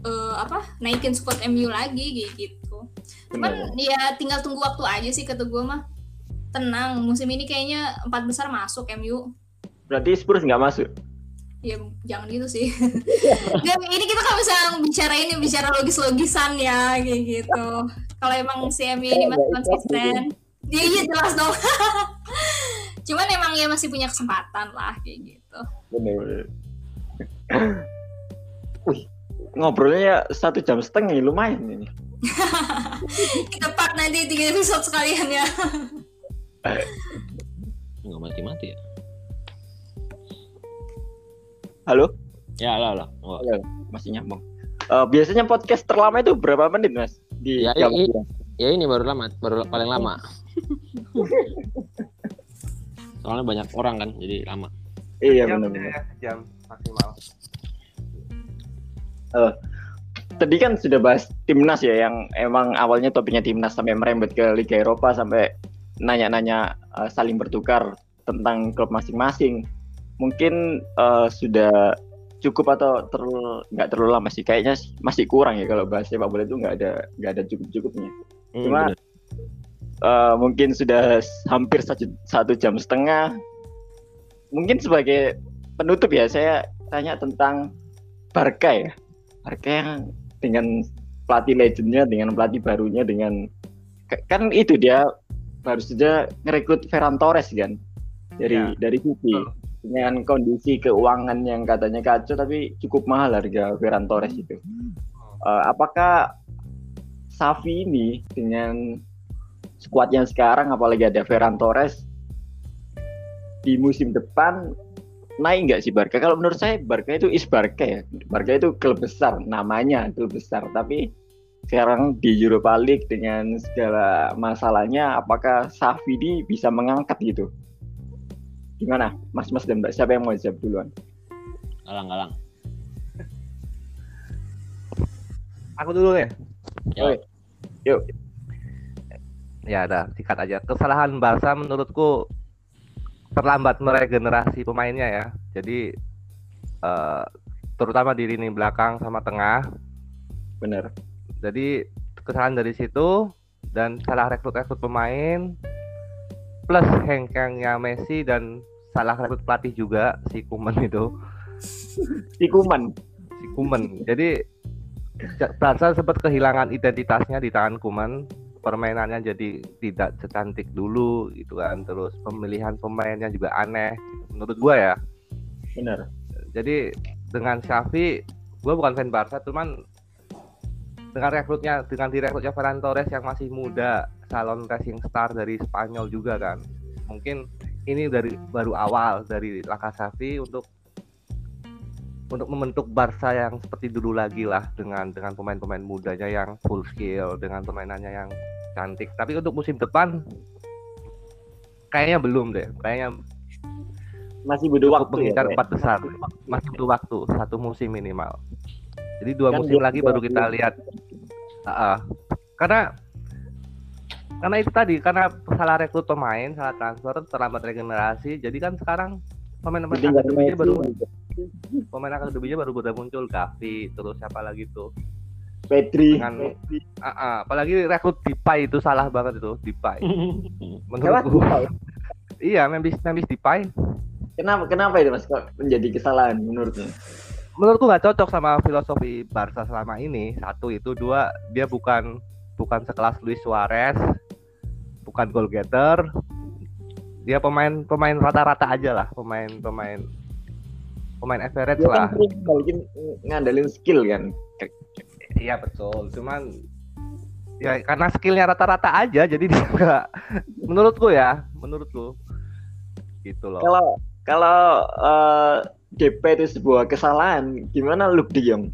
eh, apa naikin squad MU lagi gitu. Cuman Benar. ya tinggal tunggu waktu aja sih kata gue mah. Tenang, musim ini kayaknya empat besar masuk MU. berarti Spurs nggak masuk Ya jangan gitu sih. Nggak, ini kita kan bisa bicara ini bicara logis-logisan ya kayak gitu. Kalau emang si MU ini masih konsisten, ya iya jelas dong. Cuman emang ya masih punya kesempatan lah kayak gitu. bener Wih, ngobrolnya ya satu jam setengah ya, lumayan ini. Kita part nanti tiga episode sekalian ya. Nggak mati-mati ya? Halo, Ya lah lah. Oh. masih nyambung. Eh, biasanya podcast terlama itu berapa menit mas? Di Ya, jam i- dia? Ya ini baru lama, baru paling lama. Soalnya banyak orang kan, jadi lama. Iya jam benar. ya, jam maksimal Tadi kan sudah bahas timnas ya, yang emang awalnya topiknya timnas sampai merembet ke Liga Eropa sampai nanya-nanya eh, saling bertukar tentang klub masing-masing. Mungkin eh, sudah cukup atau terlalu nggak terlalu lama sih? Kayaknya sih masih kurang ya kalau bahas sepak bola itu nggak ada nggak ada cukup-cukupnya. Hmm, Cuma bener. Eh, mungkin sudah hampir satu, satu jam setengah. Mungkin sebagai penutup ya saya tanya tentang Barca ya. Barca yang dengan pelatih legendnya, dengan pelatih barunya, dengan kan itu dia baru saja ngerekrut Ferran Torres kan dari ya. dari City dengan kondisi keuangan yang katanya kacau tapi cukup mahal harga Ferran Torres itu. Uh, apakah Safi ini dengan skuad yang sekarang apalagi ada Ferran Torres di musim depan naik nggak sih Barca? Kalau menurut saya Barca itu is Barca ya. Barca itu klub besar, namanya klub besar. Tapi sekarang di Europa League dengan segala masalahnya, apakah Safidi bisa mengangkat gitu? Gimana, Mas Mas dan Mbak? Siapa yang mau jawab duluan? Galang, galang. Aku dulu ya. Yuk. Yuk. Ya, ada sikat aja. Kesalahan Barca menurutku terlambat meregenerasi pemainnya ya. Jadi uh, terutama di lini belakang sama tengah. Benar. Jadi kesalahan dari situ dan salah rekrut-rekrut pemain plus hengkangnya Messi dan salah rekrut pelatih juga si Kuman itu. si Kuman. Si Kuman. Jadi Barca sempat kehilangan identitasnya di tangan Kuman permainannya jadi tidak secantik dulu gitu kan. Terus pemilihan pemainnya juga aneh menurut gue ya. Benar. Jadi dengan Xavi gue bukan fan Barca cuman dengan rekrutnya dengan direkrutnya Ferran Torres yang masih muda salon racing star dari Spanyol juga kan. Mungkin ini dari baru awal dari langkah Xavi untuk untuk membentuk Barca yang seperti dulu lagi lah dengan dengan pemain-pemain mudanya yang full skill dengan permainannya yang cantik. Tapi untuk musim depan kayaknya belum deh. Kayaknya masih butuh waktu mengincar ya, empat besar. Masih butuh waktu. Satu musim minimal. Jadi dua kan musim lagi baru kita lihat. Uh, uh, karena karena itu tadi karena salah rekrut pemain salah transfer terlambat regenerasi. Jadi kan sekarang pemain-pemain akademinya baru pemain akademinya baru baru muncul Gavi terus siapa lagi tuh Pedri. Dengan, Uh, uh, apalagi rekrut Dipai itu salah banget itu Dipai. Menurutku. iya, Memphis Memphis Dipai. Kenapa kenapa itu Mas kok menjadi kesalahan menurutmu? Menurutku nggak cocok sama filosofi Barca selama ini. Satu itu, dua dia bukan bukan sekelas Luis Suarez, bukan goal getter. Dia pemain pemain rata-rata aja lah, pemain pemain pemain average dia kan lah. Kan ngandelin skill kan Iya betul, cuman ya karena skillnya rata-rata aja, jadi dia nggak. menurutku ya, menurutku gitu loh. Kalau kalau uh, eh, DP itu sebuah kesalahan, gimana lu diem?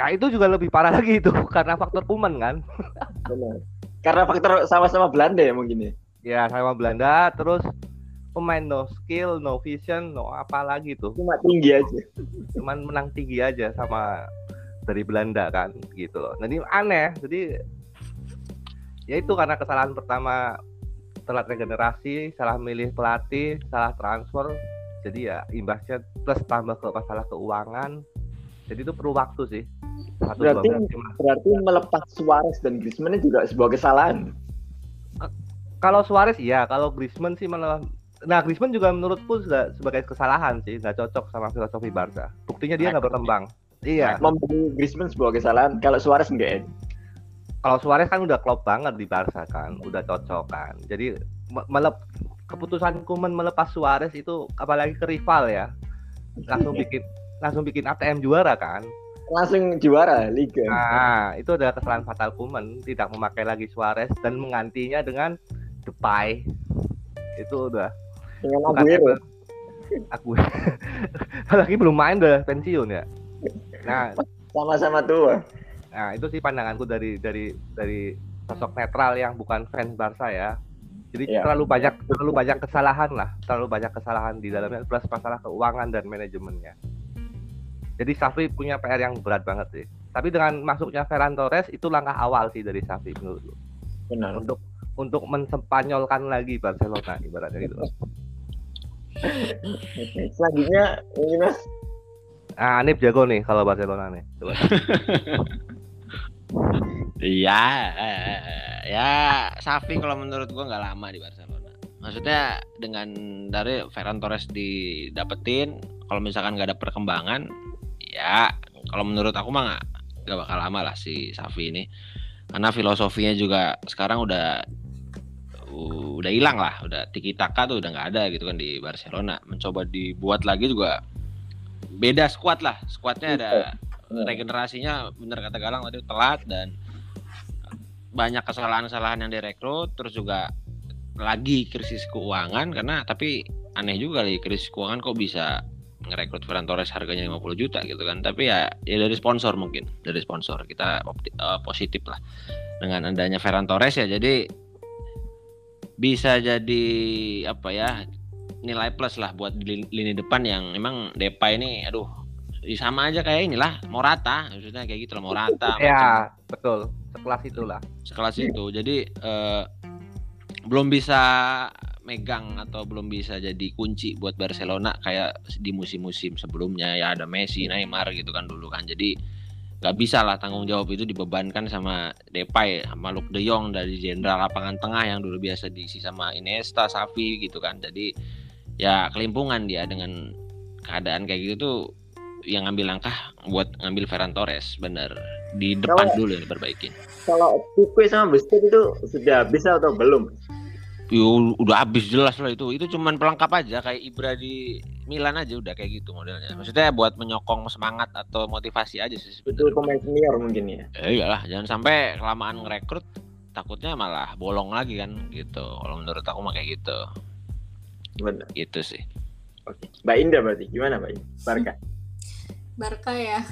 Ya itu juga lebih parah lagi itu karena faktor kuman kan. Benar. Karena faktor sama-sama Belanda ya mungkin ya. Ya sama Belanda, terus pemain no skill, no vision, no apa lagi tuh. Cuma tinggi aja. Cuman menang tinggi aja sama dari Belanda kan gitu loh. Jadi aneh. Jadi ya itu karena kesalahan pertama telat regenerasi, salah milih pelatih, salah transfer. Jadi ya imbasnya plus tambah ke masalah keuangan. Jadi itu perlu waktu sih. Satu, berarti berarti melepas Suarez dan Griezmann juga sebuah kesalahan. Kalau Suarez iya, kalau Griezmann sih malah Nah, Griezmann juga menurutku sudah sebagai kesalahan sih, nggak cocok sama filosofi Barca. Buktinya dia nggak berkembang. Iya. Membeli Griezmann sebuah kesalahan. Kalau Suarez enggak? Kalau Suarez kan udah klop banget di Barca kan, udah cocok kan. Jadi melep keputusan Kuman melepas Suarez itu apalagi ke rival ya. Langsung bikin langsung bikin ATM juara kan. Langsung juara liga. Nah, itu adalah kesalahan fatal Kuman tidak memakai lagi Suarez dan menggantinya dengan Depay. Itu udah dengan Aguero. Aku lagi belum main udah pensiun ya. Nah, sama-sama tua. Nah, itu sih pandanganku dari dari dari sosok netral yang bukan fans Barca ya. Jadi ya. terlalu banyak terlalu banyak kesalahan lah, terlalu banyak kesalahan di dalamnya plus masalah keuangan dan manajemennya. Jadi Safi punya PR yang berat banget sih. Tapi dengan masuknya Ferran Torres itu langkah awal sih dari Safi menurut lu. Benar. Untuk untuk mensepanyolkan lagi Barcelona ibaratnya gitu. Selanjutnya ini Mas Ah, Anip jago nih kalau Barcelona nih. Coba. Iya, ya Safi kalau menurut gua nggak lama di Barcelona. Maksudnya dengan dari Ferran Torres didapetin, kalau misalkan nggak ada perkembangan, ya kalau menurut aku mah nggak nggak bakal lama lah si Safi ini karena filosofinya juga sekarang udah udah hilang lah udah tiki taka tuh udah nggak ada gitu kan di Barcelona. Mencoba dibuat lagi juga beda squad lah. Squadnya ada regenerasinya bener kata Galang tadi telat dan banyak kesalahan-kesalahan yang direkrut terus juga lagi krisis keuangan karena tapi aneh juga nih krisis keuangan kok bisa ngerekrut Ferran Torres harganya 50 juta gitu kan. Tapi ya ya dari sponsor mungkin dari sponsor. Kita uh, positif lah dengan adanya Ferran Torres ya. Jadi bisa jadi apa ya nilai plus lah buat di lini depan yang emang Depay ini aduh sama aja kayak inilah Morata maksudnya kayak gitu lah Morata ya macam. betul. Sekelas itulah sekelas itu. Jadi uh, belum bisa megang atau belum bisa jadi kunci buat Barcelona kayak di musim-musim sebelumnya. Ya ada Messi, Neymar gitu kan dulu kan. Jadi nggak bisa lah tanggung jawab itu dibebankan sama Depay sama Luke De Jong dari jenderal lapangan tengah yang dulu biasa diisi sama Iniesta, Xavi gitu kan. Jadi ya kelimpungan dia dengan keadaan kayak gitu tuh yang ngambil langkah buat ngambil Ferran Torres bener. Di depan kalau, dulu yang diperbaikin. kalau Pique sama Busquets itu sudah bisa atau belum Yo, udah habis jelas lah itu. Itu cuman pelengkap aja kayak Ibra di Milan aja udah kayak gitu modelnya. Maksudnya buat menyokong semangat atau motivasi aja sih sebenarnya. Itu pemain senior mungkin ya. Eh, iyalah, jangan sampai kelamaan ngerekrut takutnya malah bolong lagi kan gitu. Kalau menurut aku mah kayak gitu. Benar. Gitu sih. Oke. Mbak Indah berarti gimana Mbak? Barca. Barca ya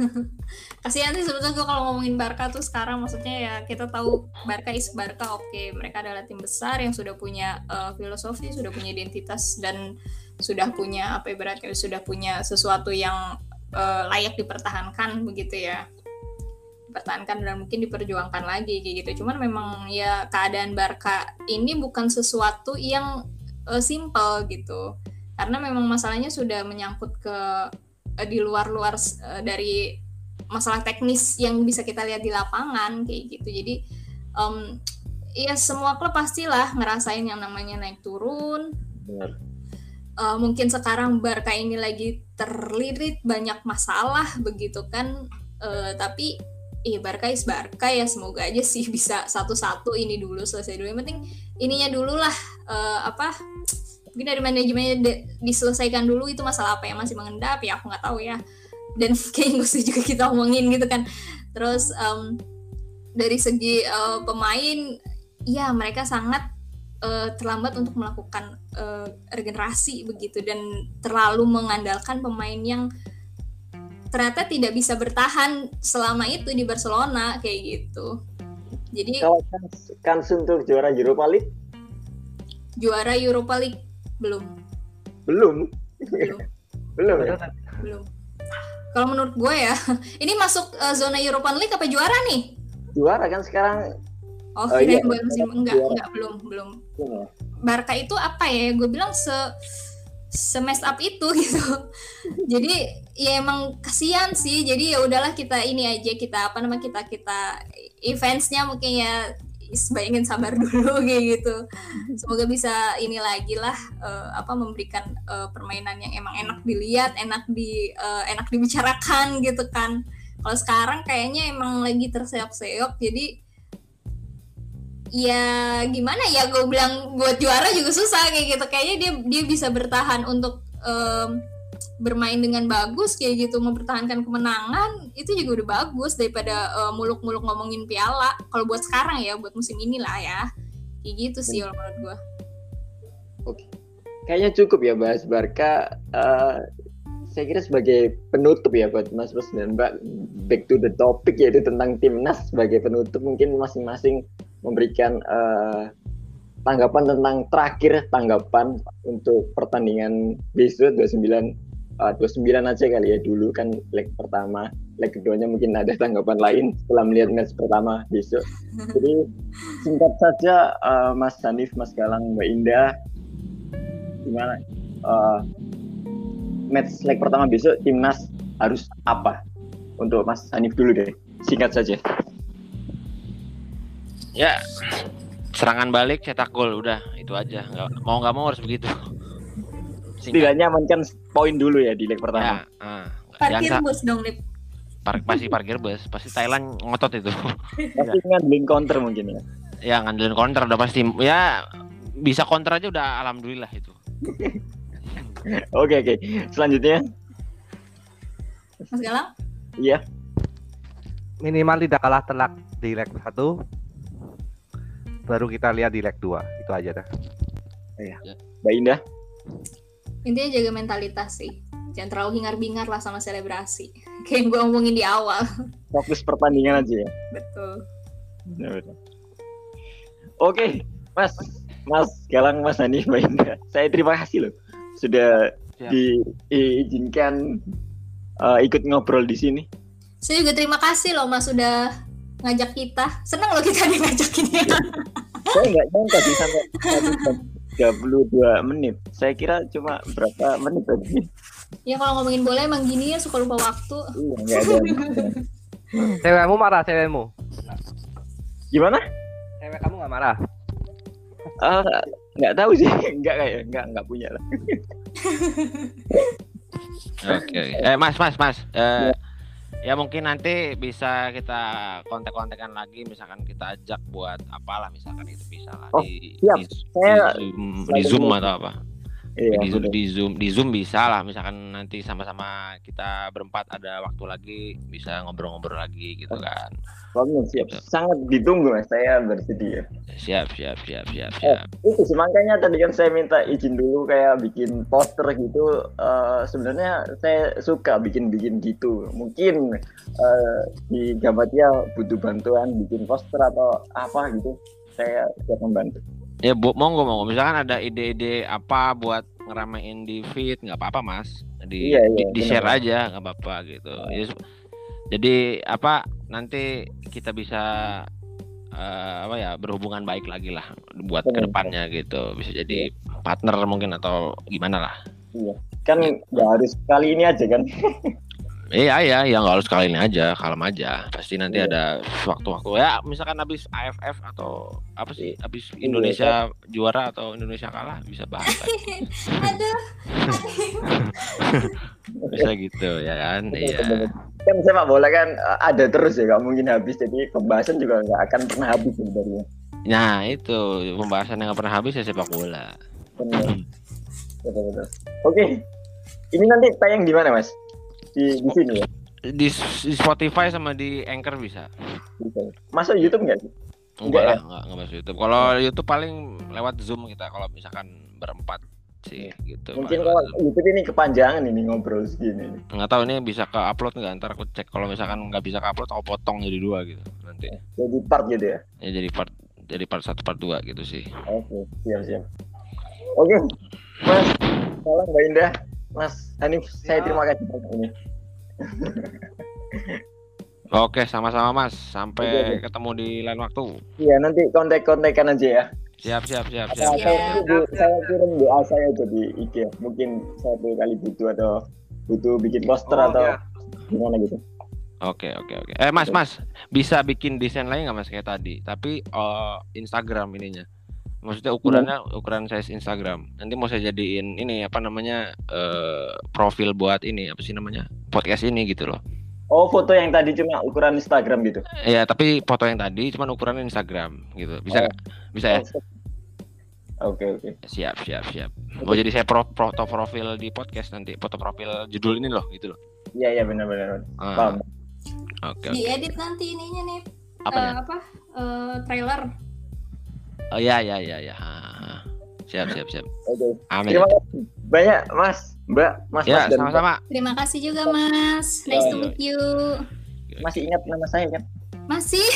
kasihan sih sebetulnya kalau ngomongin Barca tuh sekarang maksudnya ya kita tahu Barca is Barca oke. Okay. mereka adalah tim besar yang sudah punya uh, filosofi sudah punya identitas dan sudah punya apa ibaratnya sudah punya sesuatu yang uh, layak dipertahankan begitu ya. Dipertahankan dan mungkin diperjuangkan lagi kayak gitu. Cuman memang ya keadaan Barca ini bukan sesuatu yang uh, simple gitu. Karena memang masalahnya sudah menyangkut ke uh, di luar-luar uh, dari masalah teknis yang bisa kita lihat di lapangan kayak gitu. Jadi um, ya semua klub pastilah ngerasain yang namanya naik turun. Uh, mungkin sekarang Barca ini lagi terlirit banyak masalah begitu kan. Uh, tapi iya Barca is Barca ya semoga aja sih bisa satu-satu ini dulu selesai dulu. Yang penting ininya dulu lah uh, apa mungkin dari manajemennya diselesaikan dulu itu masalah apa yang masih mengendap ya aku nggak tahu ya. Dan kayak gak usah juga kita omongin gitu kan. Terus um, dari segi uh, pemain ya mereka sangat uh, terlambat untuk melakukan uh, regenerasi begitu. Dan terlalu mengandalkan pemain yang ternyata tidak bisa bertahan selama itu di Barcelona kayak gitu. Jadi kalau kan untuk juara Europa League? Juara Europa League belum. Belum. Belum. belum. Ya? Belum. Kalau menurut gue ya, ini masuk uh, zona European League apa juara nih? Juara kan sekarang. Oh, oh iya, musim enggak, juara. enggak belum, belum. Ya. Barca itu apa ya? Gue bilang se semest up itu gitu. Jadi ya emang kasihan sih. Jadi ya udahlah kita ini aja kita apa nama kita kita eventsnya mungkin ya ingin sabar dulu kayak gitu. Semoga bisa ini lagi lah uh, apa memberikan uh, permainan yang emang enak dilihat enak di uh, enak dibicarakan gitu kan. Kalau sekarang kayaknya emang lagi terseok-seok jadi ya gimana ya gue bilang buat juara juga susah kayak gitu. Kayaknya dia dia bisa bertahan untuk um, bermain dengan bagus kayak gitu mempertahankan kemenangan itu juga udah bagus daripada muluk muluk-muluk ngomongin piala. Kalau buat sekarang ya buat musim inilah ya. Kayak gitu sih kalau menurut gue oke. Kayaknya cukup ya bahas Barca. Uh, saya kira sebagai penutup ya buat Mas Bos dan Mbak back to the topic yaitu tentang timnas sebagai penutup. Mungkin masing-masing memberikan uh, tanggapan tentang terakhir tanggapan untuk pertandingan besok 29 uh, 29 aja kali ya. Dulu kan leg pertama leg keduanya mungkin ada tanggapan lain setelah melihat match pertama besok. Jadi singkat saja uh, Mas Hanif Mas Galang Mbak Indah gimana? Uh, match leg pertama besok timnas harus apa? Untuk Mas Hanif dulu deh. Singkat saja. Ya serangan balik cetak gol. Udah itu aja. Nggak mau nggak mau harus begitu. Setidaknya amankan poin dulu ya di leg pertama. Ya, uh, Parkir bus dong, Lip. par pasti parkir bus pasti Thailand ngotot itu Pasti ngandelin counter mungkin ya. ya ngandelin counter udah pasti ya bisa counter aja udah alhamdulillah itu Oke oke. Selanjutnya, Mas Galang? iya. Minimal tidak kalah telak di leg satu. Baru kita lihat di leg 2 Itu aja dah. Mbak Indah. Intinya jaga mentalitas sih. Jangan terlalu hingar-bingar lah sama selebrasi. Kayak yang gue omongin di awal. Fokus pertandingan aja ya. Betul. Benar-benar. Oke, Mas, Mas Galang, Mas Hani, Mbak Indah. Saya terima kasih loh sudah Siap. diizinkan eh, ikut ngobrol di sini. Saya juga terima kasih loh Mas sudah ngajak kita. Senang loh kita nih ngajakin ya. Saya nggak nyangka sih sampai 32 menit. Saya kira cuma berapa menit tadi. ya kalau ngomongin bola emang gini ya suka lupa waktu. Iya, nggak ada. Cewekmu marah, cewekmu. Gimana? Cewek kamu nggak marah? Eh, nggak tahu sih, nggak kayak nggak nggak punya lah. Oke, oke. Eh Mas, Mas, Mas. Eh, ya mungkin nanti bisa kita kontak-kontakan lagi misalkan kita ajak buat apalah misalkan itu bisa lah Oh, di, siap. di, Saya di Zoom, selalu di Zoom atau apa. Iya, di, Zoom, di Zoom di Zoom bisa lah misalkan nanti sama-sama kita berempat ada waktu lagi bisa ngobrol-ngobrol lagi gitu kan. Bangun, siap. Sangat ditunggu mas, saya bersedia. Siap, siap, siap, siap, Eh, siap. itu sih makanya tadi kan saya minta izin dulu kayak bikin poster gitu. Eh, Sebenarnya saya suka bikin-bikin gitu. Mungkin eh, di Gamatia butuh bantuan bikin poster atau apa gitu. Saya siap membantu. Ya bu, monggo monggo. Misalkan ada ide-ide apa buat ngeramein di feed nggak apa-apa mas. Di Iya, iya, di, share benar. aja nggak apa-apa gitu. Ya, su- jadi apa nanti kita bisa eh, apa ya berhubungan baik lagi lah buat Benar. ke depannya gitu. Bisa jadi partner mungkin atau gimana lah. Kan nggak harus kali ini aja kan. Iya iya ya nggak harus kali ini aja, kalem aja. Pasti nanti Iya. ada waktu-waktu ya misalkan habis AFF atau apa sih habis Iya, Indonesia juara atau Indonesia kalah bisa bahas. Aduh. bisa gitu ya kan iya Kan sepak bola kan eh, ada terus ya, nggak mungkin habis. Jadi pembahasan juga nggak akan pernah habis sebenarnya. nah itu pembahasan yang nggak pernah habis ya sepak bola Benar. Betul, betul. Oke, ini nanti tayang di mana mas? Di di sini ya. di, di Spotify sama di Anchor bisa Bisa. Masuk YouTube nggak sih? enggak Enggak lah enggak enggak masuk YouTube kalau YouTube paling lewat Zoom kita kalau misalkan berempat sih gitu Mungkin kalau. YouTube ini kepanjangan ini ngobrol segini. nggak tahu ini bisa ke upload nggak ntar aku cek kalau misalkan nggak bisa ke upload aku potong jadi dua gitu nanti Jadi part gitu ya. ya jadi part jadi part satu part dua gitu sih Oke, siap siap. Oke, Mas, salam Mbak Indah, Mas Hanif, saya Ya. terima kasih banyak ini. oke sama-sama mas sampai Oke, oke. ketemu di lain waktu Iya, nanti kontak-kontakan aja ya. siap siap siap Saya, siap, Siap. siap. di- saya kirim doa saya jadi IG. Mungkin satu kali butuh atau butuh bikin poster Oh, atau ya. gimana gitu. Oke oke oke. Eh mas mas bisa bikin desain lain nggak mas kayak tadi? Tapi eh, Instagram ininya. Maksudnya ukurannya ukuran size Instagram. Nanti mau saya jadiin ini apa namanya eh profil buat ini apa sih namanya podcast ini gitu loh. Oh, foto yang tadi cuma ukuran Instagram gitu. Ya tapi foto yang tadi cuman ukuran Instagram gitu. Bisa Oh. nggak? Bisa ya? Oke, oke. Siap siap siap. Mau jadi saya pro foto profil di podcast nanti foto profil judul ini loh gitu loh. Iya, iya benar-benar. Ah, Paham. Oke oke. Diedit nanti ininya nih. Apanya? eh, apa? Eh, trailer. Oh ya ya ya ya. Siap siap siap. Oke. Amin. Terima kasih banyak, Mas, Mbak, Mas, Ya Mas sama-sama. Terima kasih juga Mas. Nice to Ya, meet you. Masih ingat nama saya kan? Masih.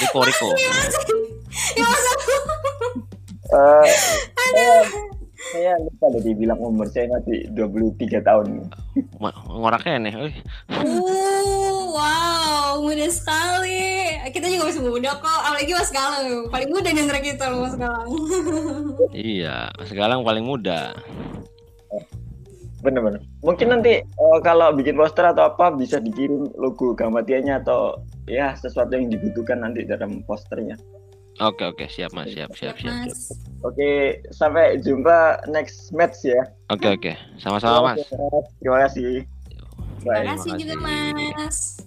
Riko Riko. ya masa Eh, saya, saya lupa tadi bilang umur saya masih 23 tahun. Ngoraknya nih. Wih. Uh, wow, muda sekali. Kita juga masih muda kok, apalagi Mas Galang. Paling muda di antara kita loh Mas Galang. Iya, Mas Galang paling muda. Bener-bener. Mungkin nanti eh, kalau bikin poster atau apa bisa dikirim logo Gamatianya atau ya sesuatu yang dibutuhkan nanti dalam posternya. Oke oke siap mas siap siap siap. siap. Mas. Oke, sampai jumpa next match ya. Oke oke sama-sama mas. Terima kasih. Terima kasih juga. Mas.